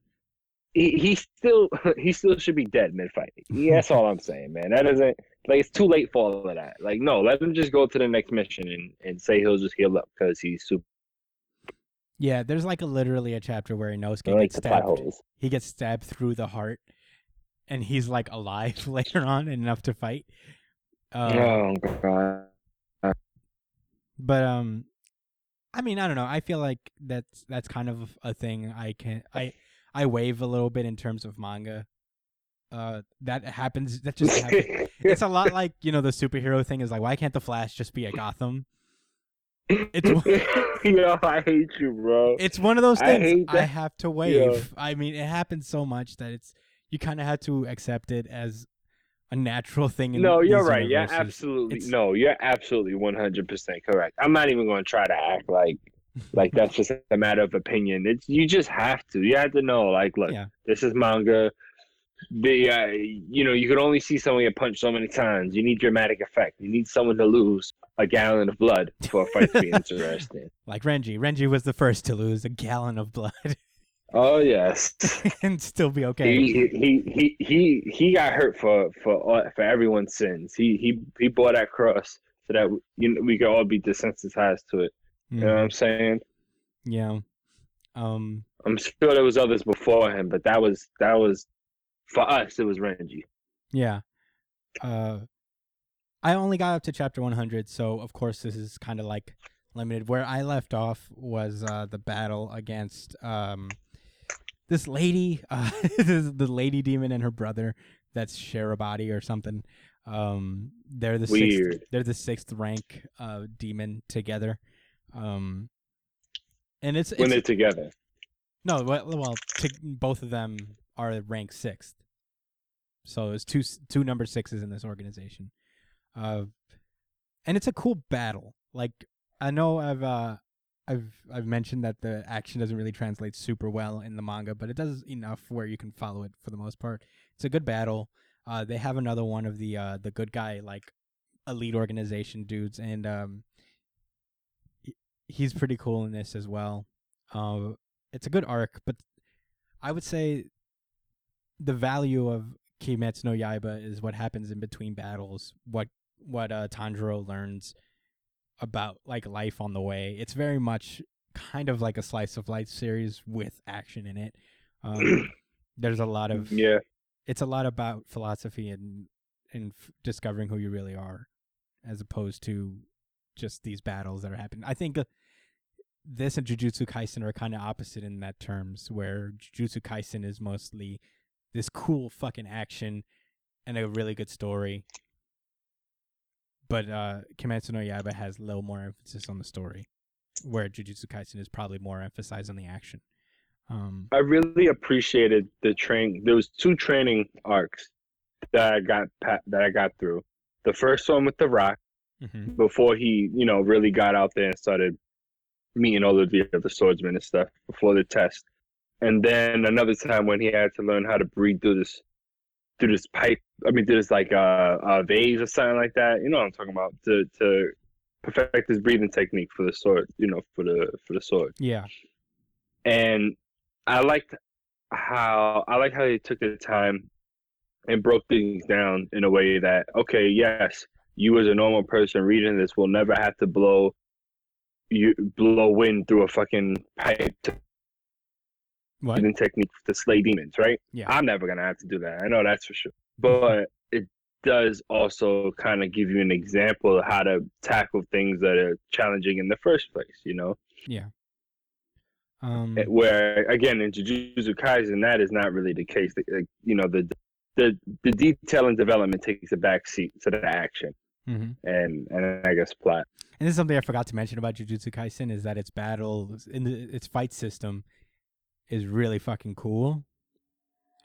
he he still (laughs) he still should be dead mid fight. (laughs) That's all I'm saying, man. That doesn't like it's too late for all of that. Like no, let him just go to the next mission and and say he'll just heal up because he's super. Yeah, there's like a literally a chapter where Inosuke like gets stabbed. He gets stabbed through the heart, and he's like alive (laughs) later on and enough to fight. Uh, oh god. But um, I mean, I don't know. I feel like that's that's kind of a thing. I can I I wave a little bit in terms of manga. Uh, that happens. That just happens. (laughs) it's a lot like you know the superhero thing is like why can't the Flash just be a Gotham? It's (laughs) Yo, I hate you, bro. it's one of those I things hate I, have to wave. I mean, it happens so much that it's you kind of have to accept it as a natural thing. In no, you're right. You're absolutely It's- no, you're absolutely one hundred percent correct. I'm not even going to try to act like (laughs) like that's just a matter of opinion. It's you just have to. You have to know. Like, look, Yeah. this is manga. The uh, you know you could only see someone get punched so many times. You need dramatic effect. You need someone to lose a gallon of blood for a fight to be (laughs) interesting. like Renji. Renji was the first to lose a gallon of blood (laughs) Oh yes. (laughs) and still be okay. He, he he he he got hurt for for all, for everyone's sins. He he he bore that cross so that you know, we could all be desensitized to it. You know what Mhm. I'm saying? Yeah. Um. I'm sure there was others before him, but that was that was for us. It was Renji. Yeah. Uh, I only got up to chapter 100, so of course this is kind of like limited. Where I left off was uh, the battle against um, this lady, uh, (laughs) the lady demon and her brother. That's Sharabati or something. Um, they're the Weird. sixth. They're the sixth rank uh, demon together. Um, and it's, when it's they're together. no, well, well to, both of them are ranked sixth. So there's two two number sixes in this organization, uh, and it's a cool battle. Like I know I've uh, I've I've mentioned that the action doesn't really translate super well in the manga, but it does enough where you can follow it for the most part. It's a good battle. Uh, they have another one of the uh, the good guy like elite organization dudes, and um, he's pretty cool in this as well. Uh, it's a good arc, but I would say the value of Kimetsu no Yaiba is what happens in between battles. What what uh, Tanjiro learns about like life on the way. It's very much kind of like a slice of life series with action in it. Um, (clears throat) there's a lot of Yeah. it's a lot about philosophy and and f- discovering who you really are, as opposed to just these battles that are happening. I think uh, this and Jujutsu Kaisen are kind of opposite in that terms, where Jujutsu Kaisen is mostly this cool fucking action and a really good story. But uh, Kimetsu no Yaiba has a little more emphasis on the story, where Jujutsu Kaisen is probably more emphasized on the action. Um, I really appreciated the train. There was two training arcs that I got pa- that I got through. The first one with the Rock mhm. before he, you know, really got out there and started meeting all of the other swordsmen and stuff before the test. And then another time when he had to learn how to breathe through this through this pipe. I mean, through this like uh, uh vase or something like that. You know what I'm talking about? To to perfect his breathing technique for the sword. You know, for the for the sword. Yeah. And I liked how I like how they took the time and broke things down in a way that okay, yes, you as a normal person reading this will never have to blow you blow wind through a fucking pipe to What? breathing technique to slay demons, right? Yeah. I'm never gonna have to do that. I know that's for sure. But it does also kind of give you an example of how to tackle things that are challenging in the first place, you know? Yeah. Um. Eh, Where again in Jujutsu Kaisen that is not really the case. Like, You know, the the the detail and development takes a back seat to the action mhm. and and I guess plot. And this is something I forgot to mention about Jujutsu Kaisen is that its battle in the, its fight system is really fucking cool.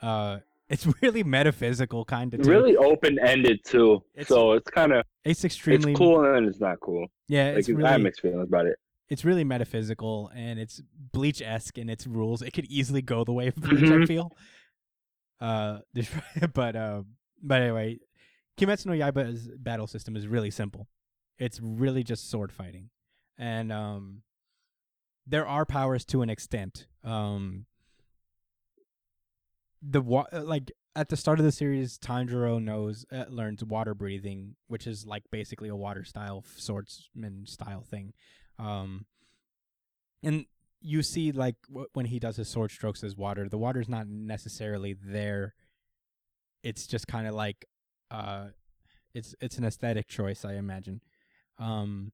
Uh, (laughs) it's really metaphysical kind of. Really open ended too. It's- so it's kind of It's extremely it's cool and then it's not cool. Yeah, Like it's I have mixed feelings about it. it's really metaphysical and it's Bleach esque in its rules. It could easily go the way of Bleach. I Mhm. feel. Uh, (laughs) but uh, but anyway, Kimetsu no Yaiba's battle system is really simple. It's really just sword fighting, and um, there are powers to an extent. Um, the wa- uh, like at the start of the series, Tanjiro knows uh, learns water breathing, which is like basically a water style swordsman style thing. Um, and you see like w- when he does his sword strokes as water, the water's not necessarily there. It's just kind of like, uh, it's it's an aesthetic choice, I imagine. Um,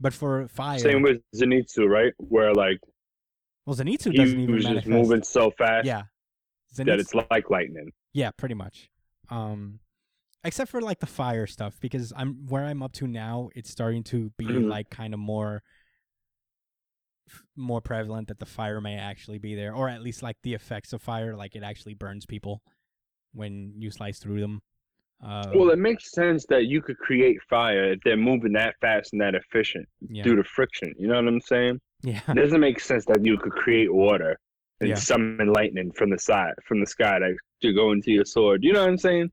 but for fire, Same with Zenitsu, right? Where like well, Zenitsu he doesn't even was just manifest. moving so fast Yeah, that it's like lightning. Yeah, pretty much. Um except for like the fire stuff because I'm where I'm up to now, it's starting to be Mhm. like kind of more f- more prevalent that the fire may actually be there or at least like the effects of fire like it actually burns people when you slice through them. Uh, Well, it makes sense that you could create fire if they're moving that fast and that efficient yeah. due to friction. You know what I'm saying? yeah. It doesn't make sense that you could create water and Yeah. summon lightning from the side, from the sky to, to go into your sword. You know what I'm saying?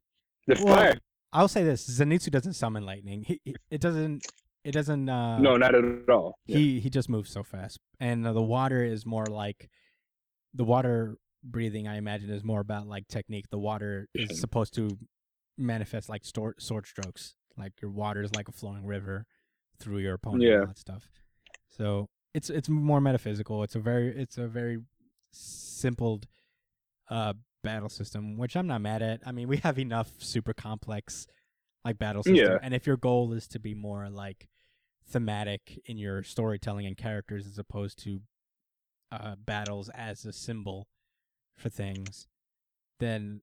The Well, fire. I'll say this, Zenitsu doesn't summon lightning. He, it doesn't it doesn't uh no, not at all. Yeah. he he just moves so fast and uh, the water is more like the water breathing i imagine is more about like technique the water is supposed to manifest like stor- sword strokes like your water is like a flowing river through your opponent and Yeah. all that stuff so it's it's more metaphysical it's a very it's a very simple uh battle system which i'm not mad at i mean we have enough super complex like battle system Yeah. and if your goal is to be more like thematic in your storytelling and characters as opposed to uh, battles as a symbol for things, then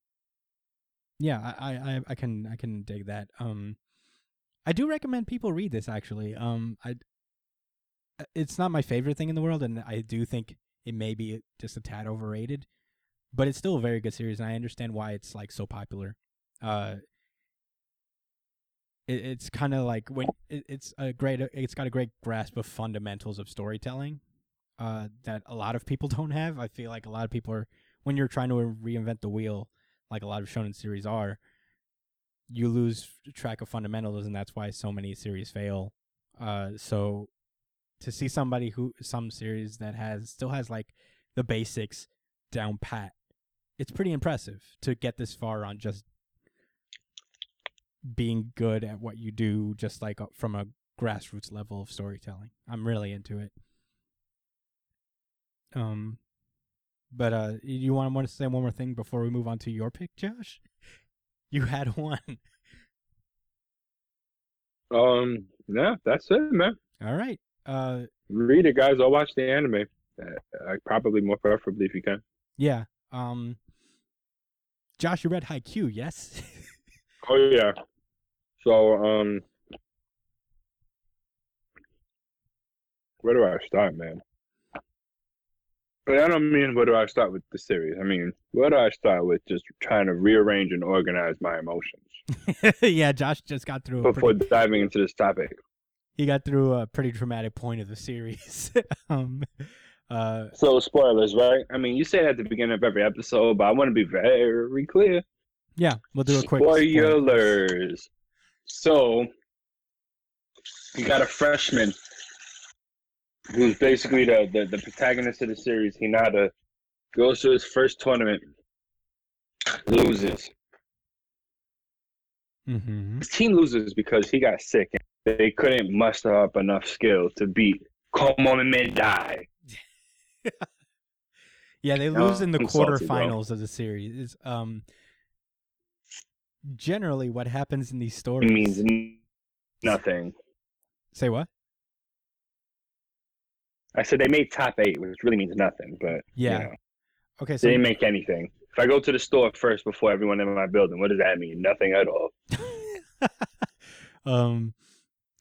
yeah, I, I, I- can I can dig that. Um, I do recommend people read this actually. Um, I uh, it's not my favorite thing in the world, and I do think it may be just a tad overrated, but it's still a very good series, and I understand why it's like so popular. Uh, it, it's kind of like when it, it's a great it's got a great grasp of fundamentals of storytelling uh, that a lot of people (laughs) don't have. I feel like a lot of people are when you're trying to reinvent the wheel, like a lot of shonen series are, you lose track of fundamentals, and that's why so many series fail. Uh, so to see somebody who some series that has still has like the basics down pat, it's pretty impressive to get this far on just being good at what you do, just like uh, from a grassroots level of storytelling. I'm really into it. Um, but uh, you want want to say one more thing before we move on to your pick, Josh? (laughs) You had one. Um, yeah, that's it, man. All right. Uh, Read it, guys, I'll watch the anime. Uh, probably more preferably if you can. yeah. Um, Josh, you read Haikyuu, yes? (laughs) Oh yeah. So um, where do I start, man? But I don't mean where do I start with the series. I mean where do I start with just trying to rearrange and organize my emotions (laughs) yeah, Josh just got through. Before pretty, diving into this topic. he got through a pretty dramatic point of the series. (laughs) um, uh, So spoilers, right? I mean, you say that at the beginning of every episode, but I want to be very clear. Yeah, we'll do a quick spoiler. Spoilers. So you got a freshman who's basically the, the, the protagonist of the series, Hinata, goes to his first tournament, loses. Mm-hmm. His team loses because he got sick and they couldn't muster up enough skill to beat Kamomedai. (laughs) Yeah, they Oh, lose in the I'm salty, quarterfinals of the series. Um, generally, what happens in these stories It stories means nothing. Say what? I said they made top eight, which really means nothing, but Yeah. you know, Okay, they didn't make anything. If I go to the store first before everyone in my building, what does that mean? Nothing at all. (laughs) um,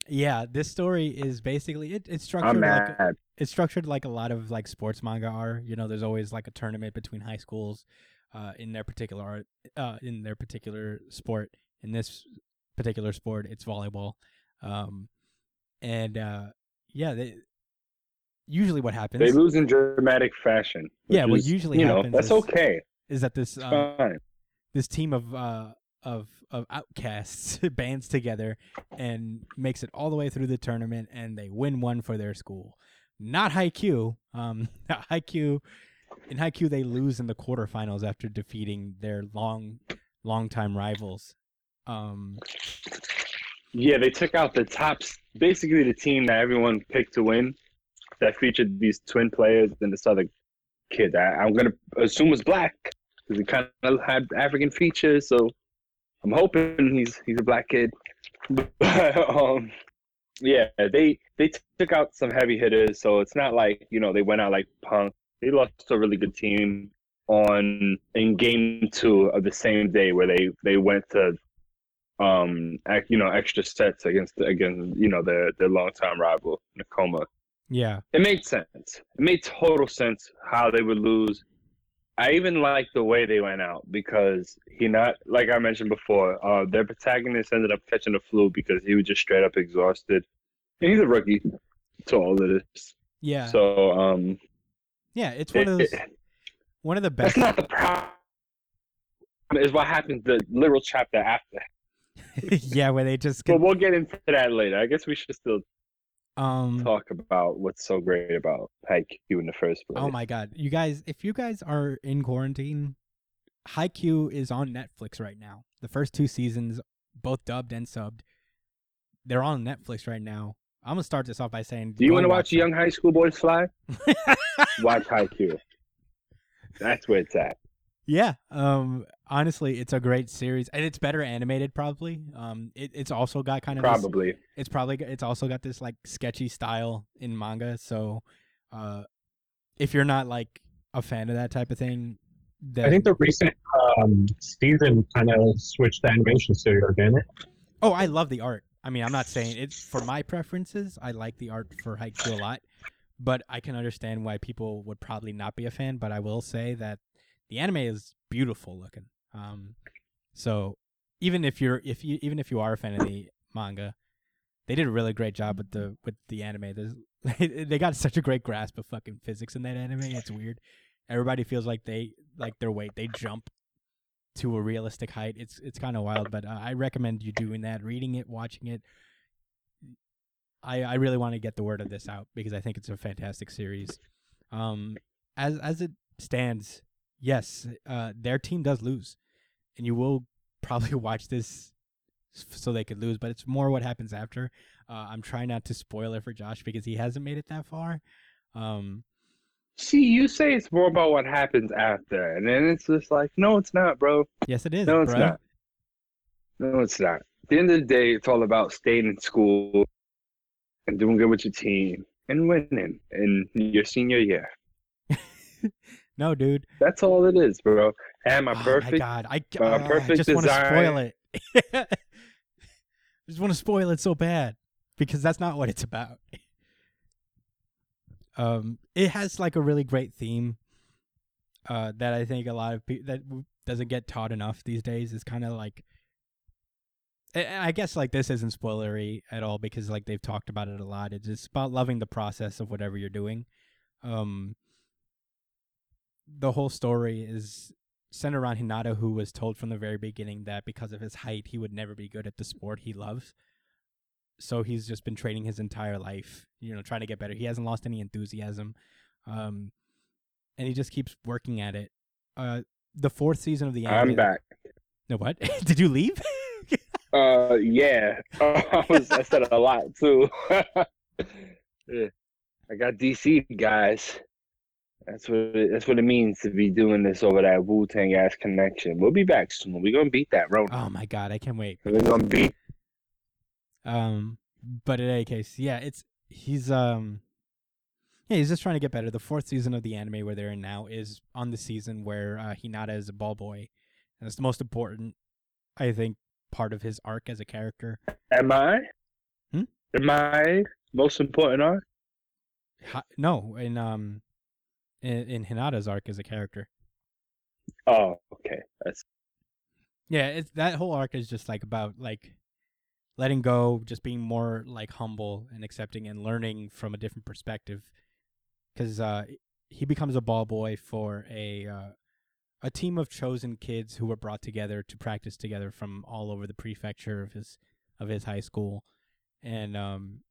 yeah, this story is basically it, it's structured like mad. it's structured like a lot of like sports manga are. You know, there's always like a tournament between high schools, uh, in their particular art, uh, in their particular sport. In this particular sport, it's volleyball. Um, and uh, yeah, they usually what happens They lose in dramatic fashion. Yeah, what is, usually you know happens that's is- okay. is that this uh, this team of uh of of outcasts (laughs) bands together and makes it all the way through the tournament and they win one for their school. Not Haikyuu. Um (laughs) Haikyuu in Haikyuu they lose in the quarterfinals after defeating their long long time rivals. Um Yeah, they took out the tops, basically the team that everyone picked to win, that featured these twin players and this other kid. I, I'm gonna assume was black because he kind of had African features. So I'm hoping he's he's a black kid. (laughs) um, yeah, they they took out some heavy hitters, so it's not like you know they went out like punk. They lost a really good team on in game two of the same day where they they went to um you know extra sets against against you know their their longtime rival Nekoma. Yeah. It made sense. It made total sense how they would lose. I even like the way they went out because he not like I mentioned before. Uh, their protagonist ended up catching the flu because he was just straight up exhausted, and he's a rookie to all of this. Yeah. So um, yeah, it's one of it- one of the best that's not the problem. Is what happens the literal chapter after. (laughs) Yeah, where they just But get, we'll get into that later. I guess we should still um talk about what's so great about Haikyuu in the first place. Oh my god, you guys! If you guys are in quarantine, Haikyuu is on Netflix right now. The first two seasons, both dubbed and subbed, they're on Netflix right now. I'm gonna start this off by saying, Do you want to watch them. young high school boys fly? (laughs) Watch Haikyuu. That's where it's at. Yeah, um, honestly, it's a great series, and it's better animated. Probably, um, it, it's also got kind of this- Probably. it's probably it's also got this like sketchy style in manga. So, uh, if you're not like a fan of that type of thing, then I think the recent um, season kind of switched the animation studio, didn't it? Oh, I love the art. I mean, I'm not saying it's for my preferences. I like the art for Haikyuu a lot, but I can understand why people would probably not be a fan. But I will say that the anime is beautiful looking. Um, so even if you're if you even if you are a fan of the manga, they did a really great job with the with the anime. There's, (laughs) they got such a great grasp of fucking physics in that anime. It's weird. Everybody feels like they like their weight. They jump to a realistic height. It's it's kind of wild, but uh, I recommend you doing that, reading it, watching it. I I really want to get the word of this out because I think it's a fantastic series. Um, as as it stands, yes, uh, their team does lose, and you will (laughs) probably watch this so they could lose. But it's more what happens after. Uh, I'm trying not to spoil it for Josh because he hasn't made it that far. Um, See, you say it's more about what happens after, and then it's just like, no, it's not, bro. yes, it is. No, it's bruh. not. No, it's not. At the end of the day, it's all about staying in school and doing good with your team and winning in your senior year. (laughs) No, dude. That's all it is, bro. And my Oh, perfect my God, I, my uh, I just want to spoil it. I (laughs) just want to spoil it so bad because that's not what it's about. Um, it has like a really great theme. Uh, that I think a lot of people that doesn't get taught enough these days is kind of like. and I guess like this isn't spoilery at all because like they've talked about it a lot. It's just about loving the process of whatever you're doing. Um, the whole story is centered around Hinata, who was told from the very beginning that because of his height, he would never be good at the sport he loves. So he's just been training his entire life, you know, trying to get better. He hasn't lost any enthusiasm, um, and he just keeps working at it. Uh, the fourth season of the anime. I'm back. No, what? (laughs) Did you leave? (laughs) Uh, yeah. (laughs) I was. I said a lot too. yeah. I got DC guys. That's what it, that's what it means to be doing this over that Wu Tang ass connection. We'll be back soon. We're gonna beat that road. oh my god, I can't wait. We're gonna beat. Um, but in any case, yeah, it's he's um, yeah, he's just trying to get better. The fourth season of the anime where they're in now is on the season where uh, Hinata is a ball boy, and it's the most important, I think, part of his arc as a character. Am I? Hmm? Am I most important arc? Hi- no, in um, in, in Hinata's arc as a character. Oh, okay. That's Yeah, it's that whole arc is just like about like letting go, just being more like humble and accepting and learning from a different perspective. Because uh, he becomes a ball boy for a uh, a team of chosen kids who were brought together to practice together from all over the prefecture of his of his high school, and um,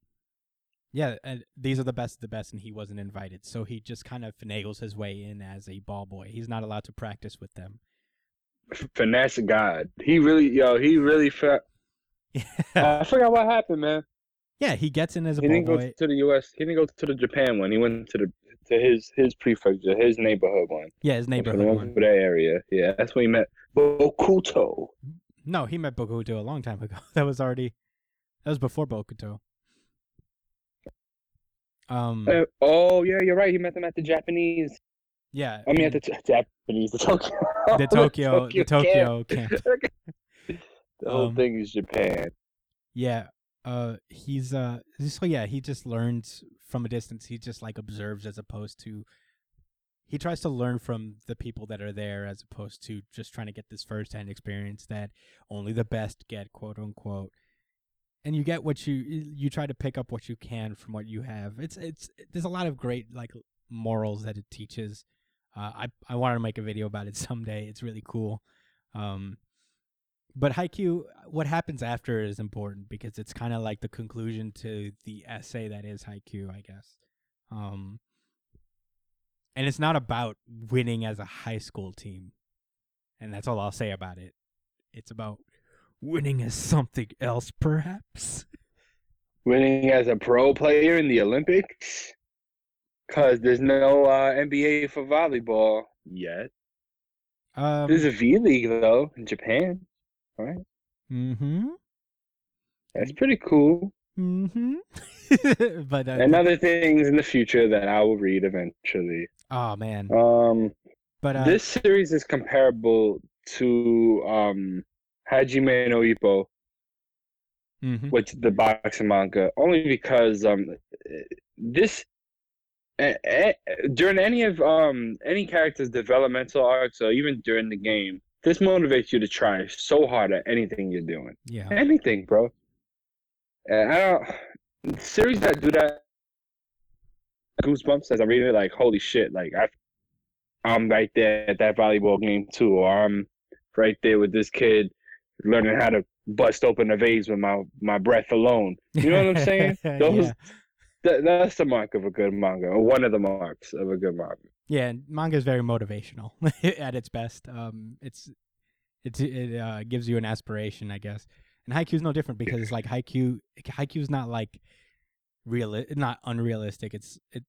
yeah, and these are the best of the best, and he wasn't invited, so he just kind of finagles his way in as a ball boy. He's not allowed to practice with them. finesse God. He really, yo, he really felt. (laughs) I forgot what happened, man. Yeah, he gets in as a He ball didn't go boy. to the U.S. He didn't go to the Japan one. He went to the to his his prefecture, his neighborhood one. Yeah, his neighborhood one one. for that area. Yeah, that's when he met Bokuto. No, he met Bokuto a long time ago. (laughs) That was already that was before Bokuto. Um Uh, oh yeah, you're right. He met them at the Japanese. yeah. I mean, at the Japanese, the Tokyo. the (laughs) Tokyo the camp. Tokyo camp. (laughs) the whole Um, thing is Japan. Yeah. Uh he's uh so yeah, he just learns from a distance. He just like observes as opposed to he tries to learn from the people that are there as opposed to just trying to get this first hand experience that only the best get, quote unquote. And you get what you you try to pick up what you can from what you have. It's it's there's a lot of great like morals that it teaches. Uh, I I wanted to make a video about it (laughs) someday. It's really cool. Um, but Haikyuu, what happens after is important because it's kind of like the conclusion to the essay that is Haikyuu, I guess. Um, and it's not about winning as a high school team, and that's all I'll say about it. It's about winning as something else, perhaps. Winning as a pro player in the Olympics, cause there's no uh, NBA for volleyball yet. Um, There's a V League though in Japan. Right, mm-hmm. that's pretty cool. Mm-hmm. (laughs) but uh, And other things in the future that I will read eventually. oh man, Um, but uh, this series is comparable to um Hajime no Ippo, mhm. which the boxing manga, only because um this a- a- during any of um any character's developmental arcs or even during the game, this motivates you to try so hard at anything you're doing. yeah, Anything, bro. And I don't series that do that goosebumps as I read it, like holy shit, like I I'm right there at that volleyball game too, or I'm right there with this kid learning how to bust open a vase with my my breath alone. You know what I'm saying? (laughs) Those yeah. that, that's the mark of a good manga, or one of the marks of a good manga. Yeah, manga is very motivational (laughs) at its best. Um, it's it's it uh, gives you an aspiration, I guess. And Haikyuu's no different because it's like Haikyuu. is not like real, not unrealistic. It's it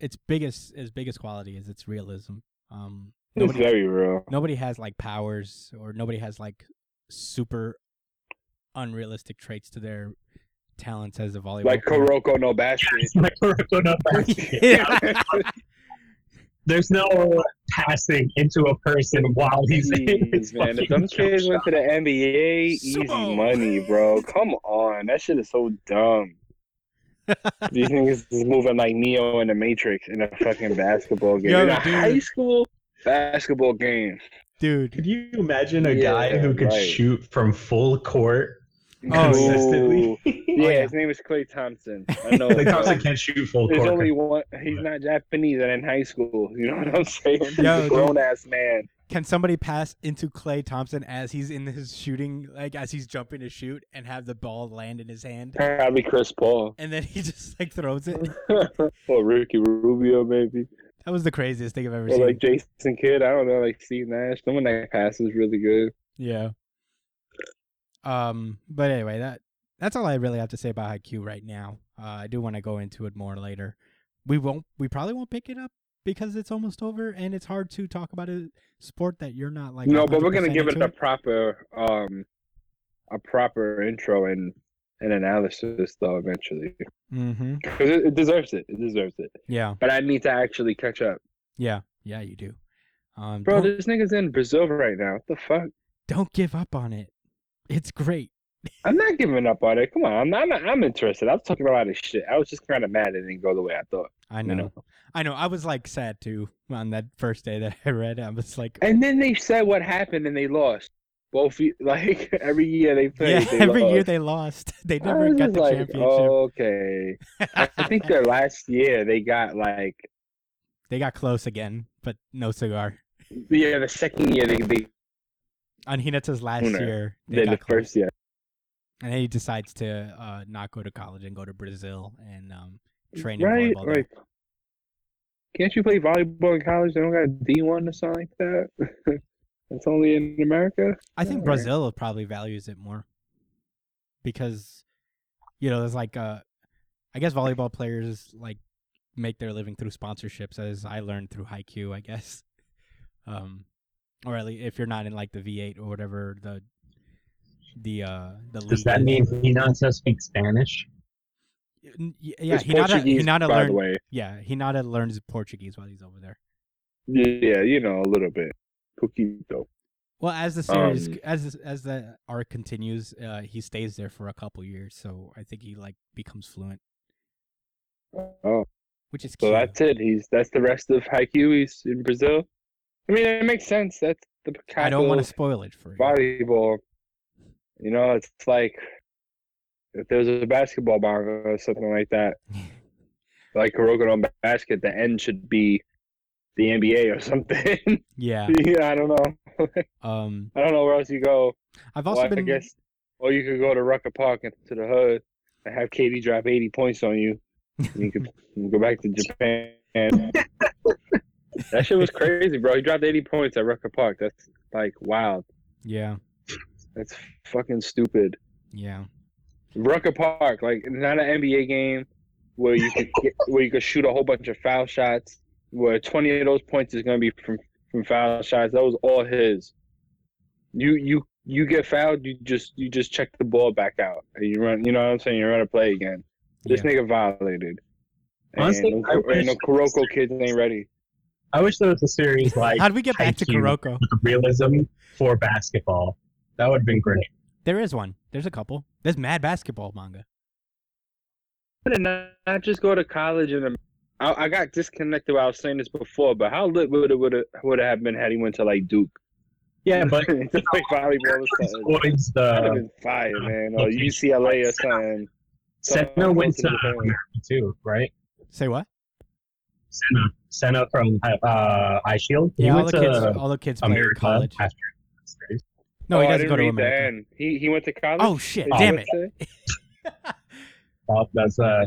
its biggest its biggest quality is its realism. Um, It's very real. nobody has like powers or nobody has like super unrealistic traits to their talents as a volleyball. Like player. Kuroko no Basket. (laughs) Like Kuroko no Basket. (laughs) (laughs) There's no passing into a person while he's in his Jeez, man, if fucking them kids went to the NBA, easy money, bro. Come on, that shit is so dumb. These niggas is moving like Neo in the Matrix in a fucking basketball game. Yo, in a dude. high school basketball game. Dude. Could you imagine a Yeah, guy who could right. shoot from full court Oh, consistently? Yeah, (laughs) yeah. his name is Klay Thompson. I (laughs) know. Klay Thompson can't shoot full There's court. only one. He's not Japanese and in high school. You know what I'm saying? (laughs) He's Yo, a dude. grown ass man. Can somebody pass into Klay Thompson as he's in his shooting, like as he's jumping to shoot, and have the ball land in his hand, Probably Chris Paul and then he just like throws it? or Ricky Rubio, maybe, That was the craziest thing I've ever or seen. like Jason Kidd. I don't know, like Steve Nash. Someone that passes really good. Yeah. Um, but anyway, that that's all I really have to say about IQ right now. Uh, I do want to go into it more later. We won't. We probably won't pick it up because it's almost over, and it's hard to talk about a sport that you're not like. no, but we're gonna give it into a proper, um, a proper intro and an analysis though eventually Mm-hmm. because it, it deserves it. It deserves it. Yeah. But I need to actually catch up, Yeah. Yeah. You do. Um, bro. don't, This nigga's in Brazil right now. What the fuck? don't give up on it. It's great. I'm not giving up on it. Come on, I'm not. I'm, not, I'm interested. I was talking about this shit. I was just kind of mad it didn't go the way I thought. I You know. know. I know. I was like sad too on that first day that I read. I was like, And then they said what happened and they lost. Both (laughs) like every year they played. yeah. they Every year lost. they lost. (laughs) They never got the like, championship. Okay, I think their (laughs) last year they got like They got close again, but no cigar. yeah the second year they they On Hinata's last Una. year, they got the close. first year. and then he decides to uh, not go to college and go to Brazil and um, train in Right, volleyball. there. can't you play volleyball in college? They don't got D one or something like that. It's only in America. I think Alright. Brazil probably values it more because you know there's like uh, I guess volleyball players like make their living through sponsorships, as I learned through Haikyuu, I guess. (laughs) Um, or at least if you're not in like the V8 or whatever the the uh the Does league that is. mean Hinata speaks Spanish? N- y- yeah It's Hinata Portuguese, Hinata by learned the way. yeah Hinata learns Portuguese while he's over there. Yeah, you know a little bit. Poquito. Well, as the series, Um, as as the arc continues, uh, he stays there for a couple years, so I think he like becomes fluent, Oh, which is so cute. that's it. He's that's the rest of Haikyuu. He's in Brazil. I mean, it makes sense. That's the I don't want to spoil it for you. volleyball. You know, it's like if there was a basketball manga or something like that, (laughs) like Kuroko no Basket, the end should be the NBA or something. (laughs) yeah. yeah, I don't know. (laughs) Um, I don't know where else you go. I've also well, I been. guess, or you could go to Rucker Park and to the hood and have KD drop 80 points on you. And you could (laughs) go back to Japan. that shit was crazy, bro. He dropped 80 points at Rucker Park. That's like wild. Yeah. That's fucking stupid. Yeah. Rucker Park, like not an NBA game where you could get, where you could shoot a whole bunch of foul shots. Where 20 of those points is gonna be from from foul shots. That was all his. You you you get fouled, you just you just check the ball back out and you run. You know what I'm saying? You run a play again. This yeah. nigga violated. Honestly, and, I the- and the wish- Kuroko kids ain't ready. I wish there was a series like How did we get back to Haikyuu. Kuroko? realism for basketball. That would have been great. There is one. There's a couple. There's mad basketball manga. Could not, not just go to college and I, I got disconnected while I was saying this before, but how lit would it would it would it have been had he went to like Duke? Yeah, but to play volleyball or something. towards That'd have the been fire, man. Or UCLA or something. Sena went to Close America too, right? Say what? Sena, Sena from uh, Eyeshield. He Yeah, all went the to kids. All the kids play America college. after. No, oh, he I doesn't didn't go to read America. He he went to college. Oh shit! Did Damn it. say? (laughs) Well, that's uh,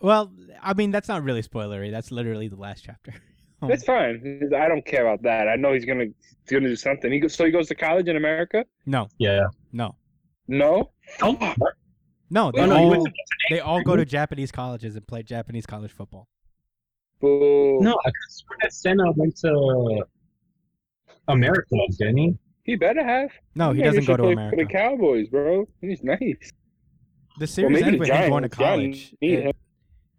Well, I mean that's not really spoilery. That's literally the last chapter. (laughs) Oh. That's fine. I don't care about that. I know he's gonna he's gonna do something. He go, so he goes to college in America? No, yeah. no, No. Oh, no. They no, all went to they all go to Japanese colleges and play Japanese college football. Boo. no. I could swear that Sena went to America, didn't he? He better have. No, he Yeah, doesn't go should to play America. For the Cowboys, bro. He's nice. The series maybe ends the with him going to Giants. Giants college, need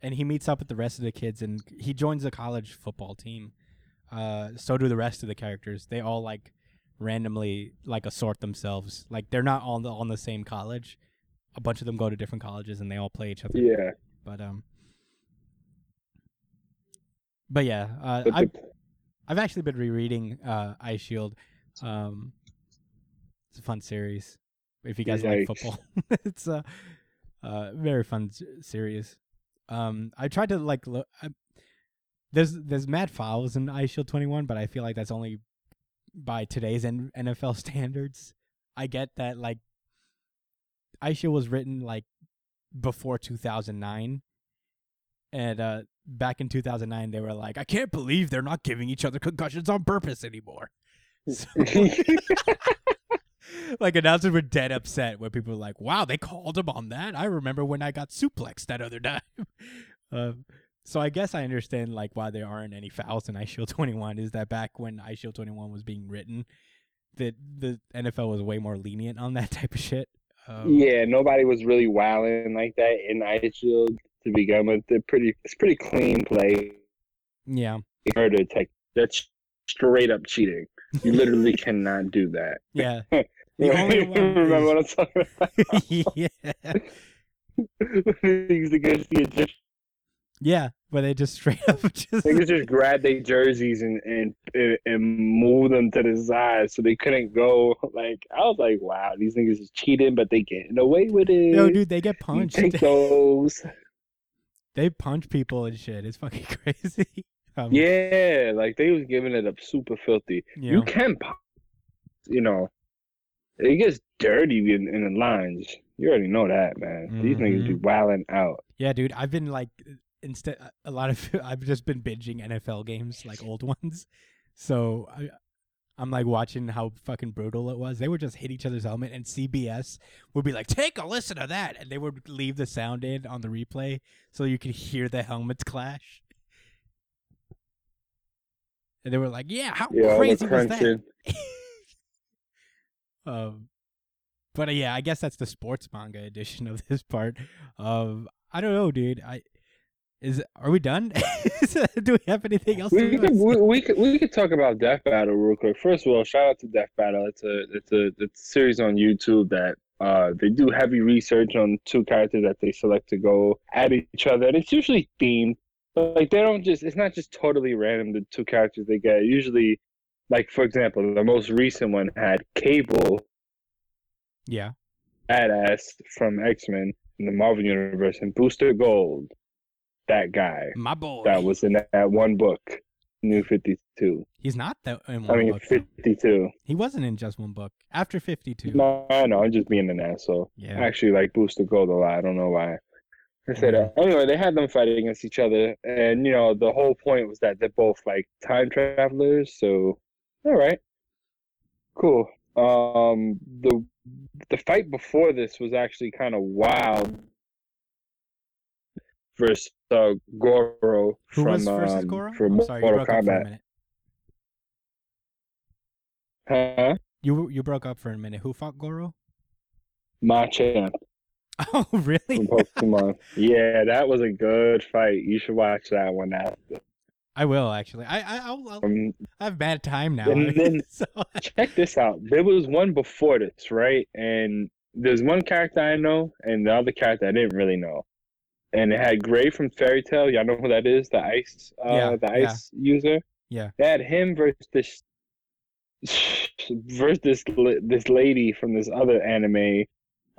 and, he meets up with the rest of the kids, and he joins the college football team. Uh, so do the rest of the characters. They all like randomly like assort themselves. Like they're not all on the, on the same college. A bunch of them go to different colleges, and they all play each other. Yeah. But um, but yeah, uh, But I the, I've actually been rereading uh, Eyeshield. Um, it's a fun series if you guys like football. (laughs) it's uh, Uh, very fun series. Um, I tried to like look. I, there's there's mad fouls in Eyeshield 21, but I feel like that's only by today's N- NFL (laughs) standards. I get that like Eyeshield was written like before 2009, and uh, back in 2009 they were like, I can't believe they're not giving each other concussions on purpose anymore. (laughs) So, (laughs) like announcers were dead upset when people were like, "Wow, they called him on that." I remember when I got suplexed that other time. (laughs) um, so I guess I understand like why there aren't any fouls in Eyeshield (laughs) 21. Is that back when Eyeshield 21 was being written, that the NFL was way more lenient on that (laughs) type of shit. Um, yeah, nobody was really wilding like that in Eyeshield to begin with. They're pretty. It's pretty clean play. yeah, Murder tech. That's straight up cheating. You literally cannot do that. yeah, The only one (laughs) Remember what I'm talking about? (laughs) yeah, (laughs) Niggas against the Egyptians. yeah. But they just straight up just Niggas just grabbed their jerseys and, and and moved them to the side so they couldn't go. Like I was like, wow, these niggas is cheating, but they getting away with it. no, dude, they get You punched. Take those. they punch people and shit. It's fucking crazy. Um, Yeah, like they was giving it up super filthy. you You can, you know, it gets dirty in, in the lines. You already know that, man. These niggas be Mhm. wilding out. Yeah, dude, I've been like instead a lot of (laughs) I've just been binging NFL games like old ones. So I I'm like watching how fucking brutal it was. They would just hit each other's helmet and CBS would be like, "Take a listen to that." And they would leave the sound in on the replay so you could hear the helmets clash. And they were like, "Yeah, how Yeah, crazy was that?" (laughs) um, but uh, yeah, I guess that's the sports manga edition of this part. Um, I don't know, dude. I is are we done? (laughs) Do we have anything else? We to could, we, we could we could talk about Death Battle real quick. First of all, shout out to Death Battle. It's a it's a it's a series on YouTube that uh they do heavy research on two characters that they select to go at each other, and it's usually themed. Like they don't just it's not just totally random the two characters they get. Usually, like for example, the most recent one had Cable, Yeah. badass from X Men in the Marvel universe, and Booster Gold, that guy My boy. that was in that one book, New Fifty Two. He's not that in I one mean, book. though. 52. He wasn't in just one book. After 52. No, I know. I'm just being an asshole. Yeah. I actually like Booster Gold a lot. I don't know why. I said that. Uh, anyway, they had them fighting against each other, and you know the whole point was that they're both like time travelers. So, all right, cool. Um, the the fight before this was actually kind of wild versus uh, Goro Who from versus um, Goro? from I'm sorry, you Mortal broke up for a Kombat. minute. Huh? You you broke up for a minute. Who fought Goro? Machamp. (laughs) Oh, really? from Pokemon. (laughs) yeah, that was a good fight. You should watch that one after. I will actually. I I I'll, I'll, Um, I have bad time now. And then- (laughs) so, (laughs) check this out. There was one before this, right? And there's one character I know, and the other character I didn't really know. And it had Gray from Fairy Tail. Y'all know who that is? The ice, uh, Yeah, the yeah. ice user. Yeah. They had him versus this, versus this this lady from this other anime.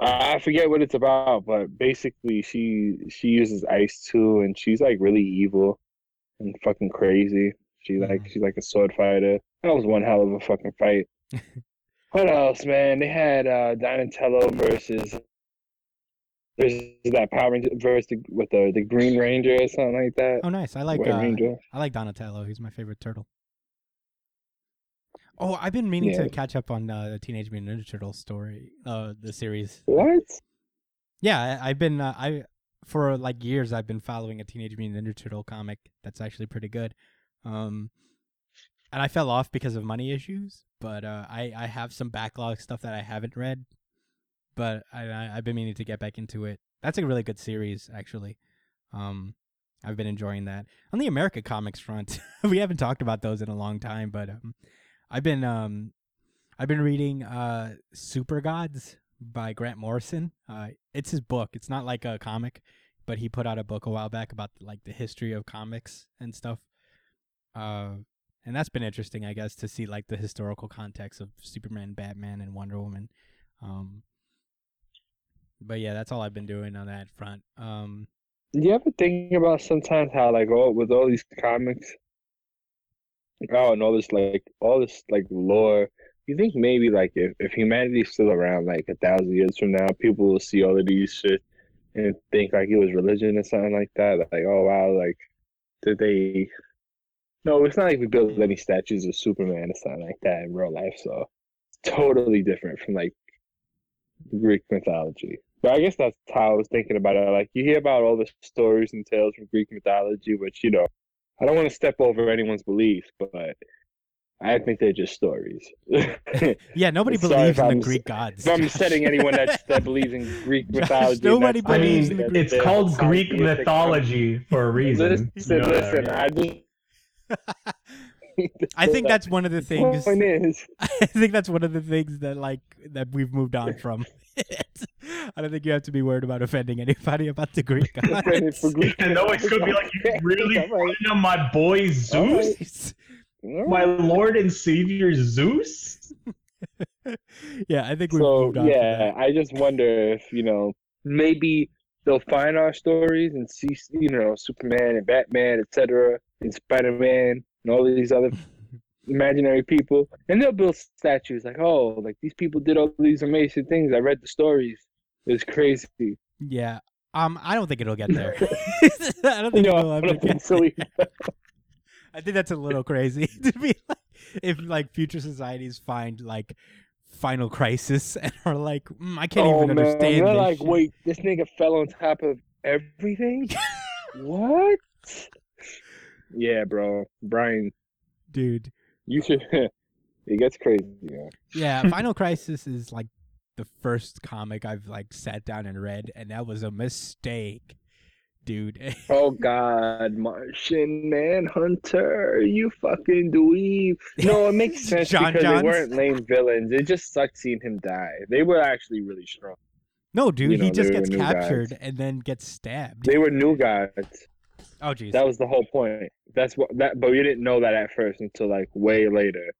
Uh, I forget what it's about, but basically she she uses ice too, and she's like really evil and fucking crazy. She like Mhm. she's like a sword fighter. That was one hell of a fucking fight. (laughs) what else, man? They had uh Donatello versus versus that Power Ranger versus the, with the the Green Ranger or something like that. oh, nice. I like uh, Ranger. I like Donatello. He's my favorite turtle. Oh, I've been meaning Yeah. to catch up on uh, the Teenage Mutant Ninja Turtle story, uh, the series. What? Yeah, I, I've been uh, I for like years I've been following a Teenage Mutant Ninja Turtle comic that's actually pretty good. Um, and I fell off because of money issues, but uh, I I have some backlog stuff that I haven't read, but I, I I've been meaning to get back into it. That's a really good series, actually. Um, I've been enjoying that. On the America Comics front, (laughs) we haven't talked about those in a long time, but um, I've been um, I've been reading uh, Supergods by Grant Morrison. Uh, it's his book. It's not like a comic, but he put out a book a while back about like the history of comics and stuff. Uh, and that's been interesting, I guess, to see like the historical context of Superman, Batman, and Wonder Woman. Um, but yeah, that's all I've been doing on that front. Um, Do you ever think about sometimes how like all with all these comics, oh, and all this like all this like lore? You think maybe like if if humanity's still around like a thousand years from now, people will see all of these shit and think like it was religion or something like that. Like, oh wow, like did they? No, it's not like we built any statues of Superman or something like that in real life. So totally different from like Greek mythology. But I guess that's how I was thinking about it. Like you hear about all the stories and tales from Greek mythology, which you know, I don't want to step over anyone's beliefs, but I think they're just stories. (laughs) yeah, nobody (laughs) Sorry believes in the I'm- Greek gods. if I'm setting anyone that (laughs) that believes in Greek Josh, mythology, nobody that's I believes mean, in the it's Greek called mythology. Greek Scientific- mythology for a reason. Listen, You know that, listen. right? I just. I think that's one of the things. Point is, I think that's one of the things that like that we've moved on from. I don't think you have to be worried about offending anybody about the Greek gods. for Greek. And no, it could be like you really All right. on my boy oh, Zeus, All right. my Lord and Savior Zeus. (laughs) yeah, I think we've So moved on. yeah, I just wonder if you know maybe they'll find our stories and see you know Superman and Batman, etc., and Spider Man and all these other (laughs) imaginary people, and they'll build statues like, oh, like these people did all these amazing things. I read the stories. It was crazy. Yeah. Um, I don't think it'll get there. (laughs) I don't think No, it'll I ever don't get think so there. either. I think that's a little crazy (laughs) to be like, if like future societies find like final crisis (laughs) and are like, mm, I can't oh even man, understand they're like, shit." wait, this nigga fell on top of everything. (laughs) what? Yeah, bro, Brian, dude. you should. it gets crazy. Yeah. Yeah, Final Crisis is like the first comic I've like sat down and read, and that was a mistake, dude. (laughs) Oh God, Martian Manhunter, you fucking dweeb. No, it makes (laughs) sense John because Johns? they weren't lame villains. It just sucked seeing him die. They were actually really strong. no, dude, you he just gets new guys. captured and then gets stabbed. They were new guys. oh, jeez. That was the whole point. That's what that, but we didn't know that at first until like way later.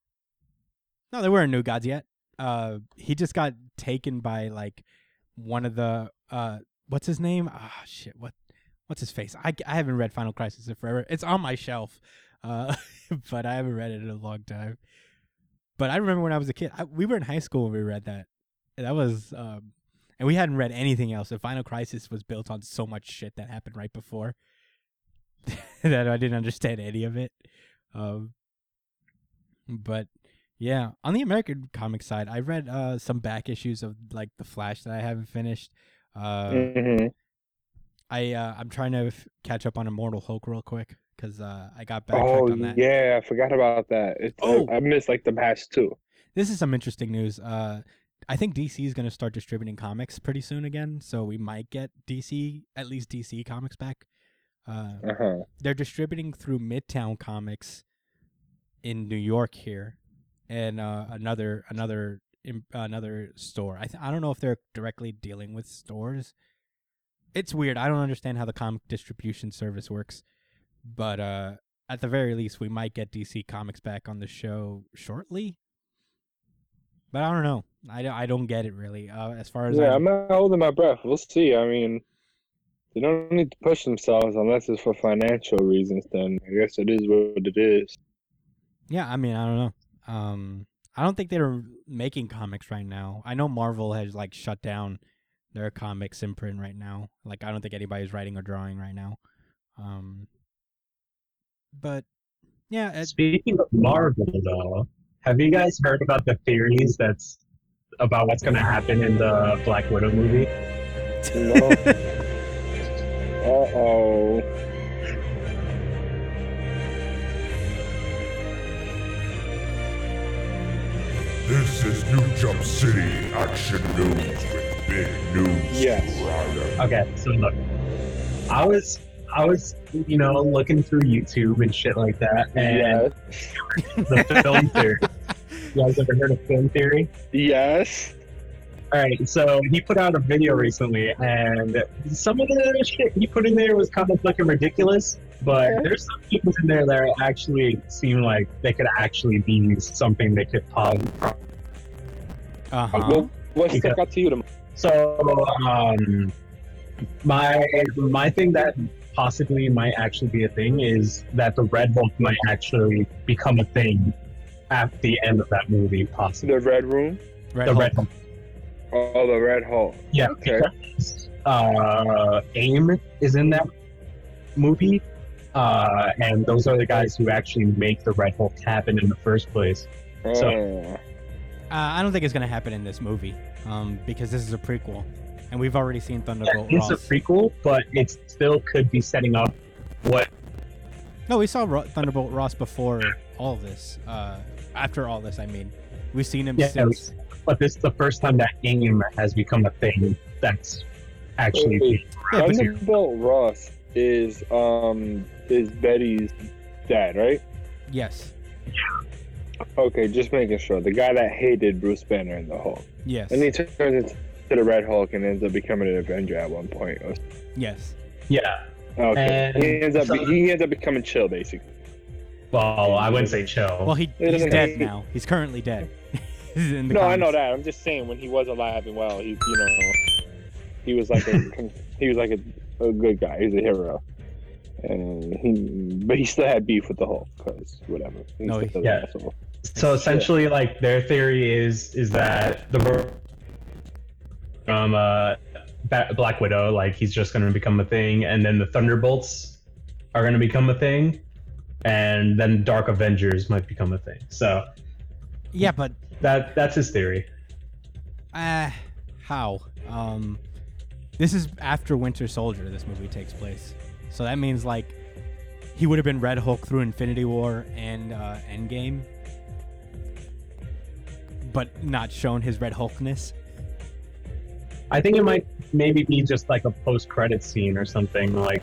No, they weren't new gods yet. Uh, he just got taken by like one of the uh, what's his name? Ah, shit. What, what's his face? I, I haven't read Final Crisis in forever. It's on my shelf, uh, (laughs) but I haven't read it in a long time. But I remember when I was a kid, I, we were in high school when we read that. And that was, um, and we hadn't read anything else. And Final Crisis was built on so much shit that happened right before (laughs) that I didn't understand any of it. Um, but yeah, on the American comic side, I read uh some back issues of like the Flash that I haven't finished. Uh, hmm I uh, I'm trying to f- catch up on Immortal Hulk real quick because uh, I got backtracked Oh on that. yeah, I forgot about that. It's, Oh. I, I missed like the past two. This is some interesting news. Uh, I think DC is going to start distributing comics pretty soon again, so we might get DC at least DC comics back. Uh, Uh huh. they're distributing through Midtown Comics in New York here, and uh, another another another store. I th- I don't know if they're directly dealing with stores. It's weird. I don't understand how the comic distribution service works, but uh, at the very least, we might get DC Comics back on the show shortly. But I don't know. I, don't- I don't get it really. Uh, as far as Yeah, I'm- I'm not holding my breath. We'll see. I mean, they don't need to push themselves unless it's for financial reasons. Then I guess it is what it is. Yeah, I mean, I don't know. Um, I don't think they're making comics right now. I know Marvel has like shut down their comics imprint right now. Like, I don't think anybody's writing or drawing right now. Um, but yeah, it, Speaking of Marvel, though, have you guys heard about the theories that's about what's going to happen in the Black Widow movie? No. (laughs) uh oh. This is New Jump City Action News with big news. Yes. Ryder. Okay, so look, I was, I was, you know, looking through YouTube and shit like that, and Yes. the film theory. (laughs) You guys ever heard of film theory? Yes. All right, so he put out a video recently, and some of the shit he put in there was kind of looking ridiculous. But Okay. there's some people in there that actually seem like they could actually be something they could pause. uh huh. Well, what stuck out to you the most? So, um, my my thing that possibly might actually be a thing is that the Red Hulk might actually become a thing at the end of that movie, possibly. The Red Room. Red the Hulk. Red Hulk. Oh, the Red Hulk. Yeah. Okay. because, Uh, AIM is in that movie, uh, and those are the guys who actually make the Red Hulk happen in the first place. So- Oh. Uh, I don't think it's gonna happen in this movie, um, because this is a prequel, and we've already seen Thunderbolt it's a prequel, but it still could be setting up what no, we saw Ro- Thunderbolt Ross before all this. Uh, after all this, I mean, we've seen him Yeah, since. but this is the first time that AIM has become a thing that's actually Wait, Yeah, but- Thunderbolt Ross is um is Betty's dad, right? yes, Okay, just making sure. The guy that hated Bruce Banner in the Hulk, yes, and he turns into the Red Hulk and ends up becoming an Avenger at one point. yes. yeah. Okay, And he ends up so- he ends up becoming chill basically. Well, I wouldn't say chill. Well, he he's dead hate- now. He's currently dead. (laughs) He's in the No, I know that. I'm just saying when he was alive and well, he you know he was like a (laughs) he was like a, a good guy. He's a hero. And he, but he still had beef with the Hulk because whatever. He's No, still yeah. an asshole. So essentially, like their theory is is that the from uh, Black Widow, like he's just going to become a thing, and then the Thunderbolts are going to become a thing, and then Dark Avengers might become a thing. So Yeah, but that that's his theory. uh, how? Um, this is after Winter Soldier. This movie takes place, so that means like he would have been Red Hulk through Infinity War and uh, Endgame, but not shown his Red Hulkness. I think it might maybe be just like a post credit scene or something like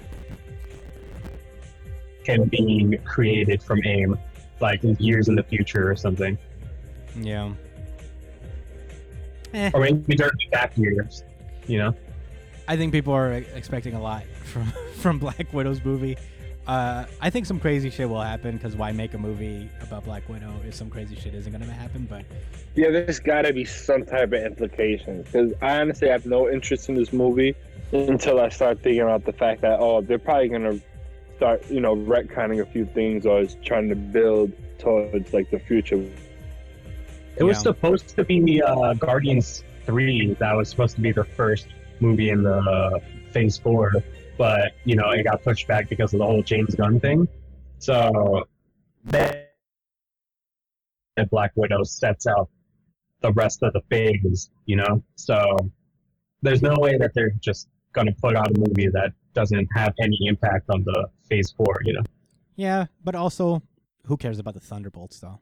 him being created from AIM, like years in the future or something, Yeah. Eh. or maybe during the gap years. You know. I think people are expecting a lot from (laughs) from Black Widow's movie. Uh, I think some crazy shit will happen because why make a movie about Black Widow if some crazy shit isn't gonna happen? But Yeah, there's got to be some type of implication because I honestly have no interest in this movie until I start thinking about the fact that oh, they're probably gonna start you know retconning a few things or is trying to build towards like the future. It was Yeah. supposed to be uh, Guardians 3 that was supposed to be the first movie in the uh, Phase 4, but, you know, it got pushed back because of the whole James Gunn thing. So, then Black Widow sets out the rest of the phase, you know? So, there's no way that they're just going to put out a movie that doesn't have any impact on the Phase 4, you know? yeah, but also, who cares about the Thunderbolts though?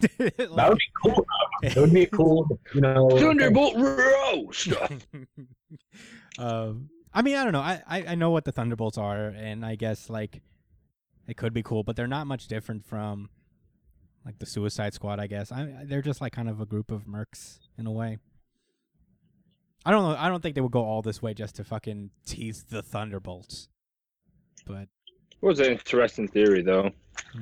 (laughs) That would be cool. It would be cool, you know. Thunderbolt roast. (laughs) um, I mean, I don't know. I, I I know what the Thunderbolts are, and I guess like it could be cool, but they're not much different from like the Suicide Squad. I guess I, they're just like kind of a group of mercs in a way. I don't know. I don't think they would go all this way just to fucking tease the Thunderbolts. But It was an interesting theory though.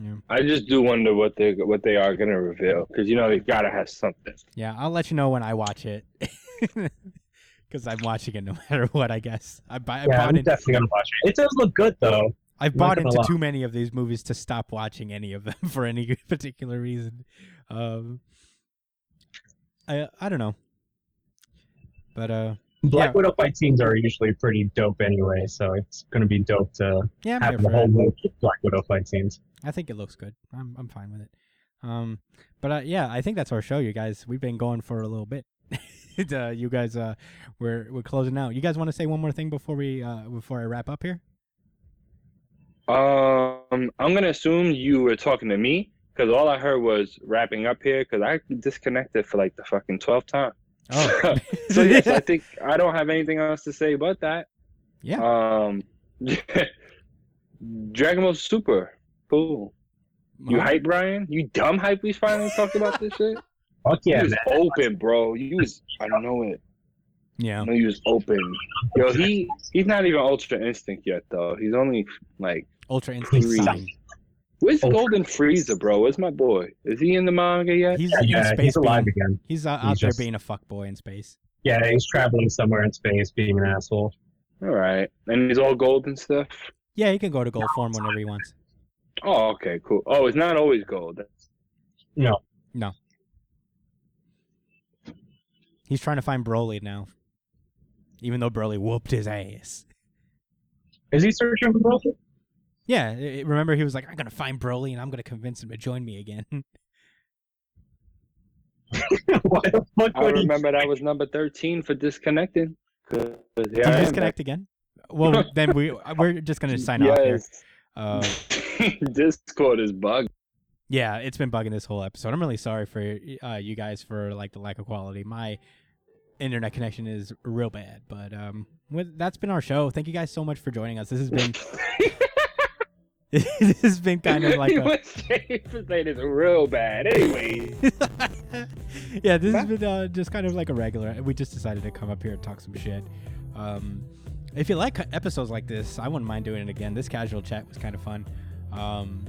yeah, I just do wonder what they what they are gonna reveal because you know they gotta have something. yeah, I'll let you know when I watch it. (laughs) Because I'm watching it no (laughs) matter what, I guess. I, buy, I Yeah, bought I'm into definitely gonna watch it. It does look good though. I've I'm bought into lie. too many of these movies to stop watching any of them (laughs) for any (laughs) particular reason. Um, I I don't know, but uh, Black Yeah. Widow fight scenes are usually pretty dope anyway, so it's gonna be dope to yeah, I'm have the whole movie Black Widow fight scenes. I think it looks good. I'm I'm fine with it. Um, but uh, yeah, I think that's our show, you guys. We've been going for a little bit. (laughs) uh, you guys, uh, we're we're closing out. You guys want to say one more thing before we uh before I wrap up here? Um, I'm gonna assume you were talking to me because all I heard was wrapping up here because I disconnected for like the fucking twelfth time. Oh, (laughs) so (laughs) yes, I think I don't have anything else to say but that. yeah. Um, Dragon Ball Super, cool. You hype, Brian? You dumb hype? We finally talked about this shit. Fuck yeah, you was man. open, bro. You was I know it. Yeah. I know you was open. Yo, he he's not even Ultra Instinct yet though. He's only like Ultra Instinct Sign. Where's Ultra Golden Frieza, bro? Where's my boy? Is he in the manga yet? He's Yeah, in yeah, space. he's alive being, again. he's uh, He's out there just- being a fuck boy in space. Yeah, he's traveling somewhere in space, being an asshole. All right, and he's all gold and stuff. Yeah, he can go to gold form whenever he wants. Oh, okay, cool. Oh, it's not always gold. No, no, He's trying to find Broly now, even though Broly whooped his ass. is he searching for Broly? Yeah, i- i- remember he was like, "I'm gonna find Broly and I'm gonna convince him to join me again." (laughs) (laughs) Why the fuck I would he? remember that (laughs) was number thirteen for disconnecting. 'Cause Did here I you am disconnect again? Well, then we we're just gonna back. sign off here. Uh, Discord is bugged. Yeah, it's been bugging this whole episode. I'm really sorry for uh, you guys for like the lack of quality. My internet connection is real bad, but um, with, that's been our show. Thank you guys so much for joining us. This has been (laughs) (laughs) this has been kind of like (laughs) a saying it's real bad. Anyway, yeah, this has been uh, just kind of like a regular. We just decided to come up here and talk some shit. Um, if you like episodes like this, I wouldn't mind doing it again. This casual chat was kind of fun. Um,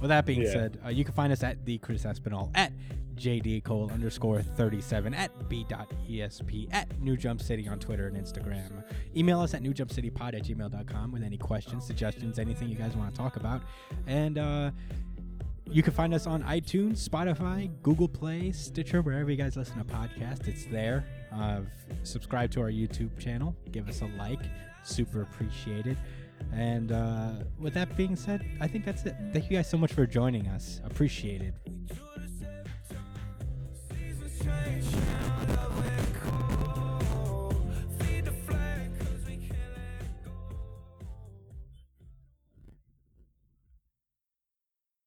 with that being Yeah. said, uh, you can find us at the Chris Espinal at JD Cole underscore 37 at B.ESP at New Jump City on Twitter and Instagram. Email us at newjumpcitypod at gmail.com with any questions, suggestions, anything you guys want to talk about. And uh, you can find us on iTunes, Spotify, Google Play, Stitcher, wherever you guys listen to podcasts. It's there. Uh, subscribe to our YouTube channel. Give us a like. Super appreciated. And uh, with that being said, I think that's it. Thank you guys so much for joining us. Appreciate it.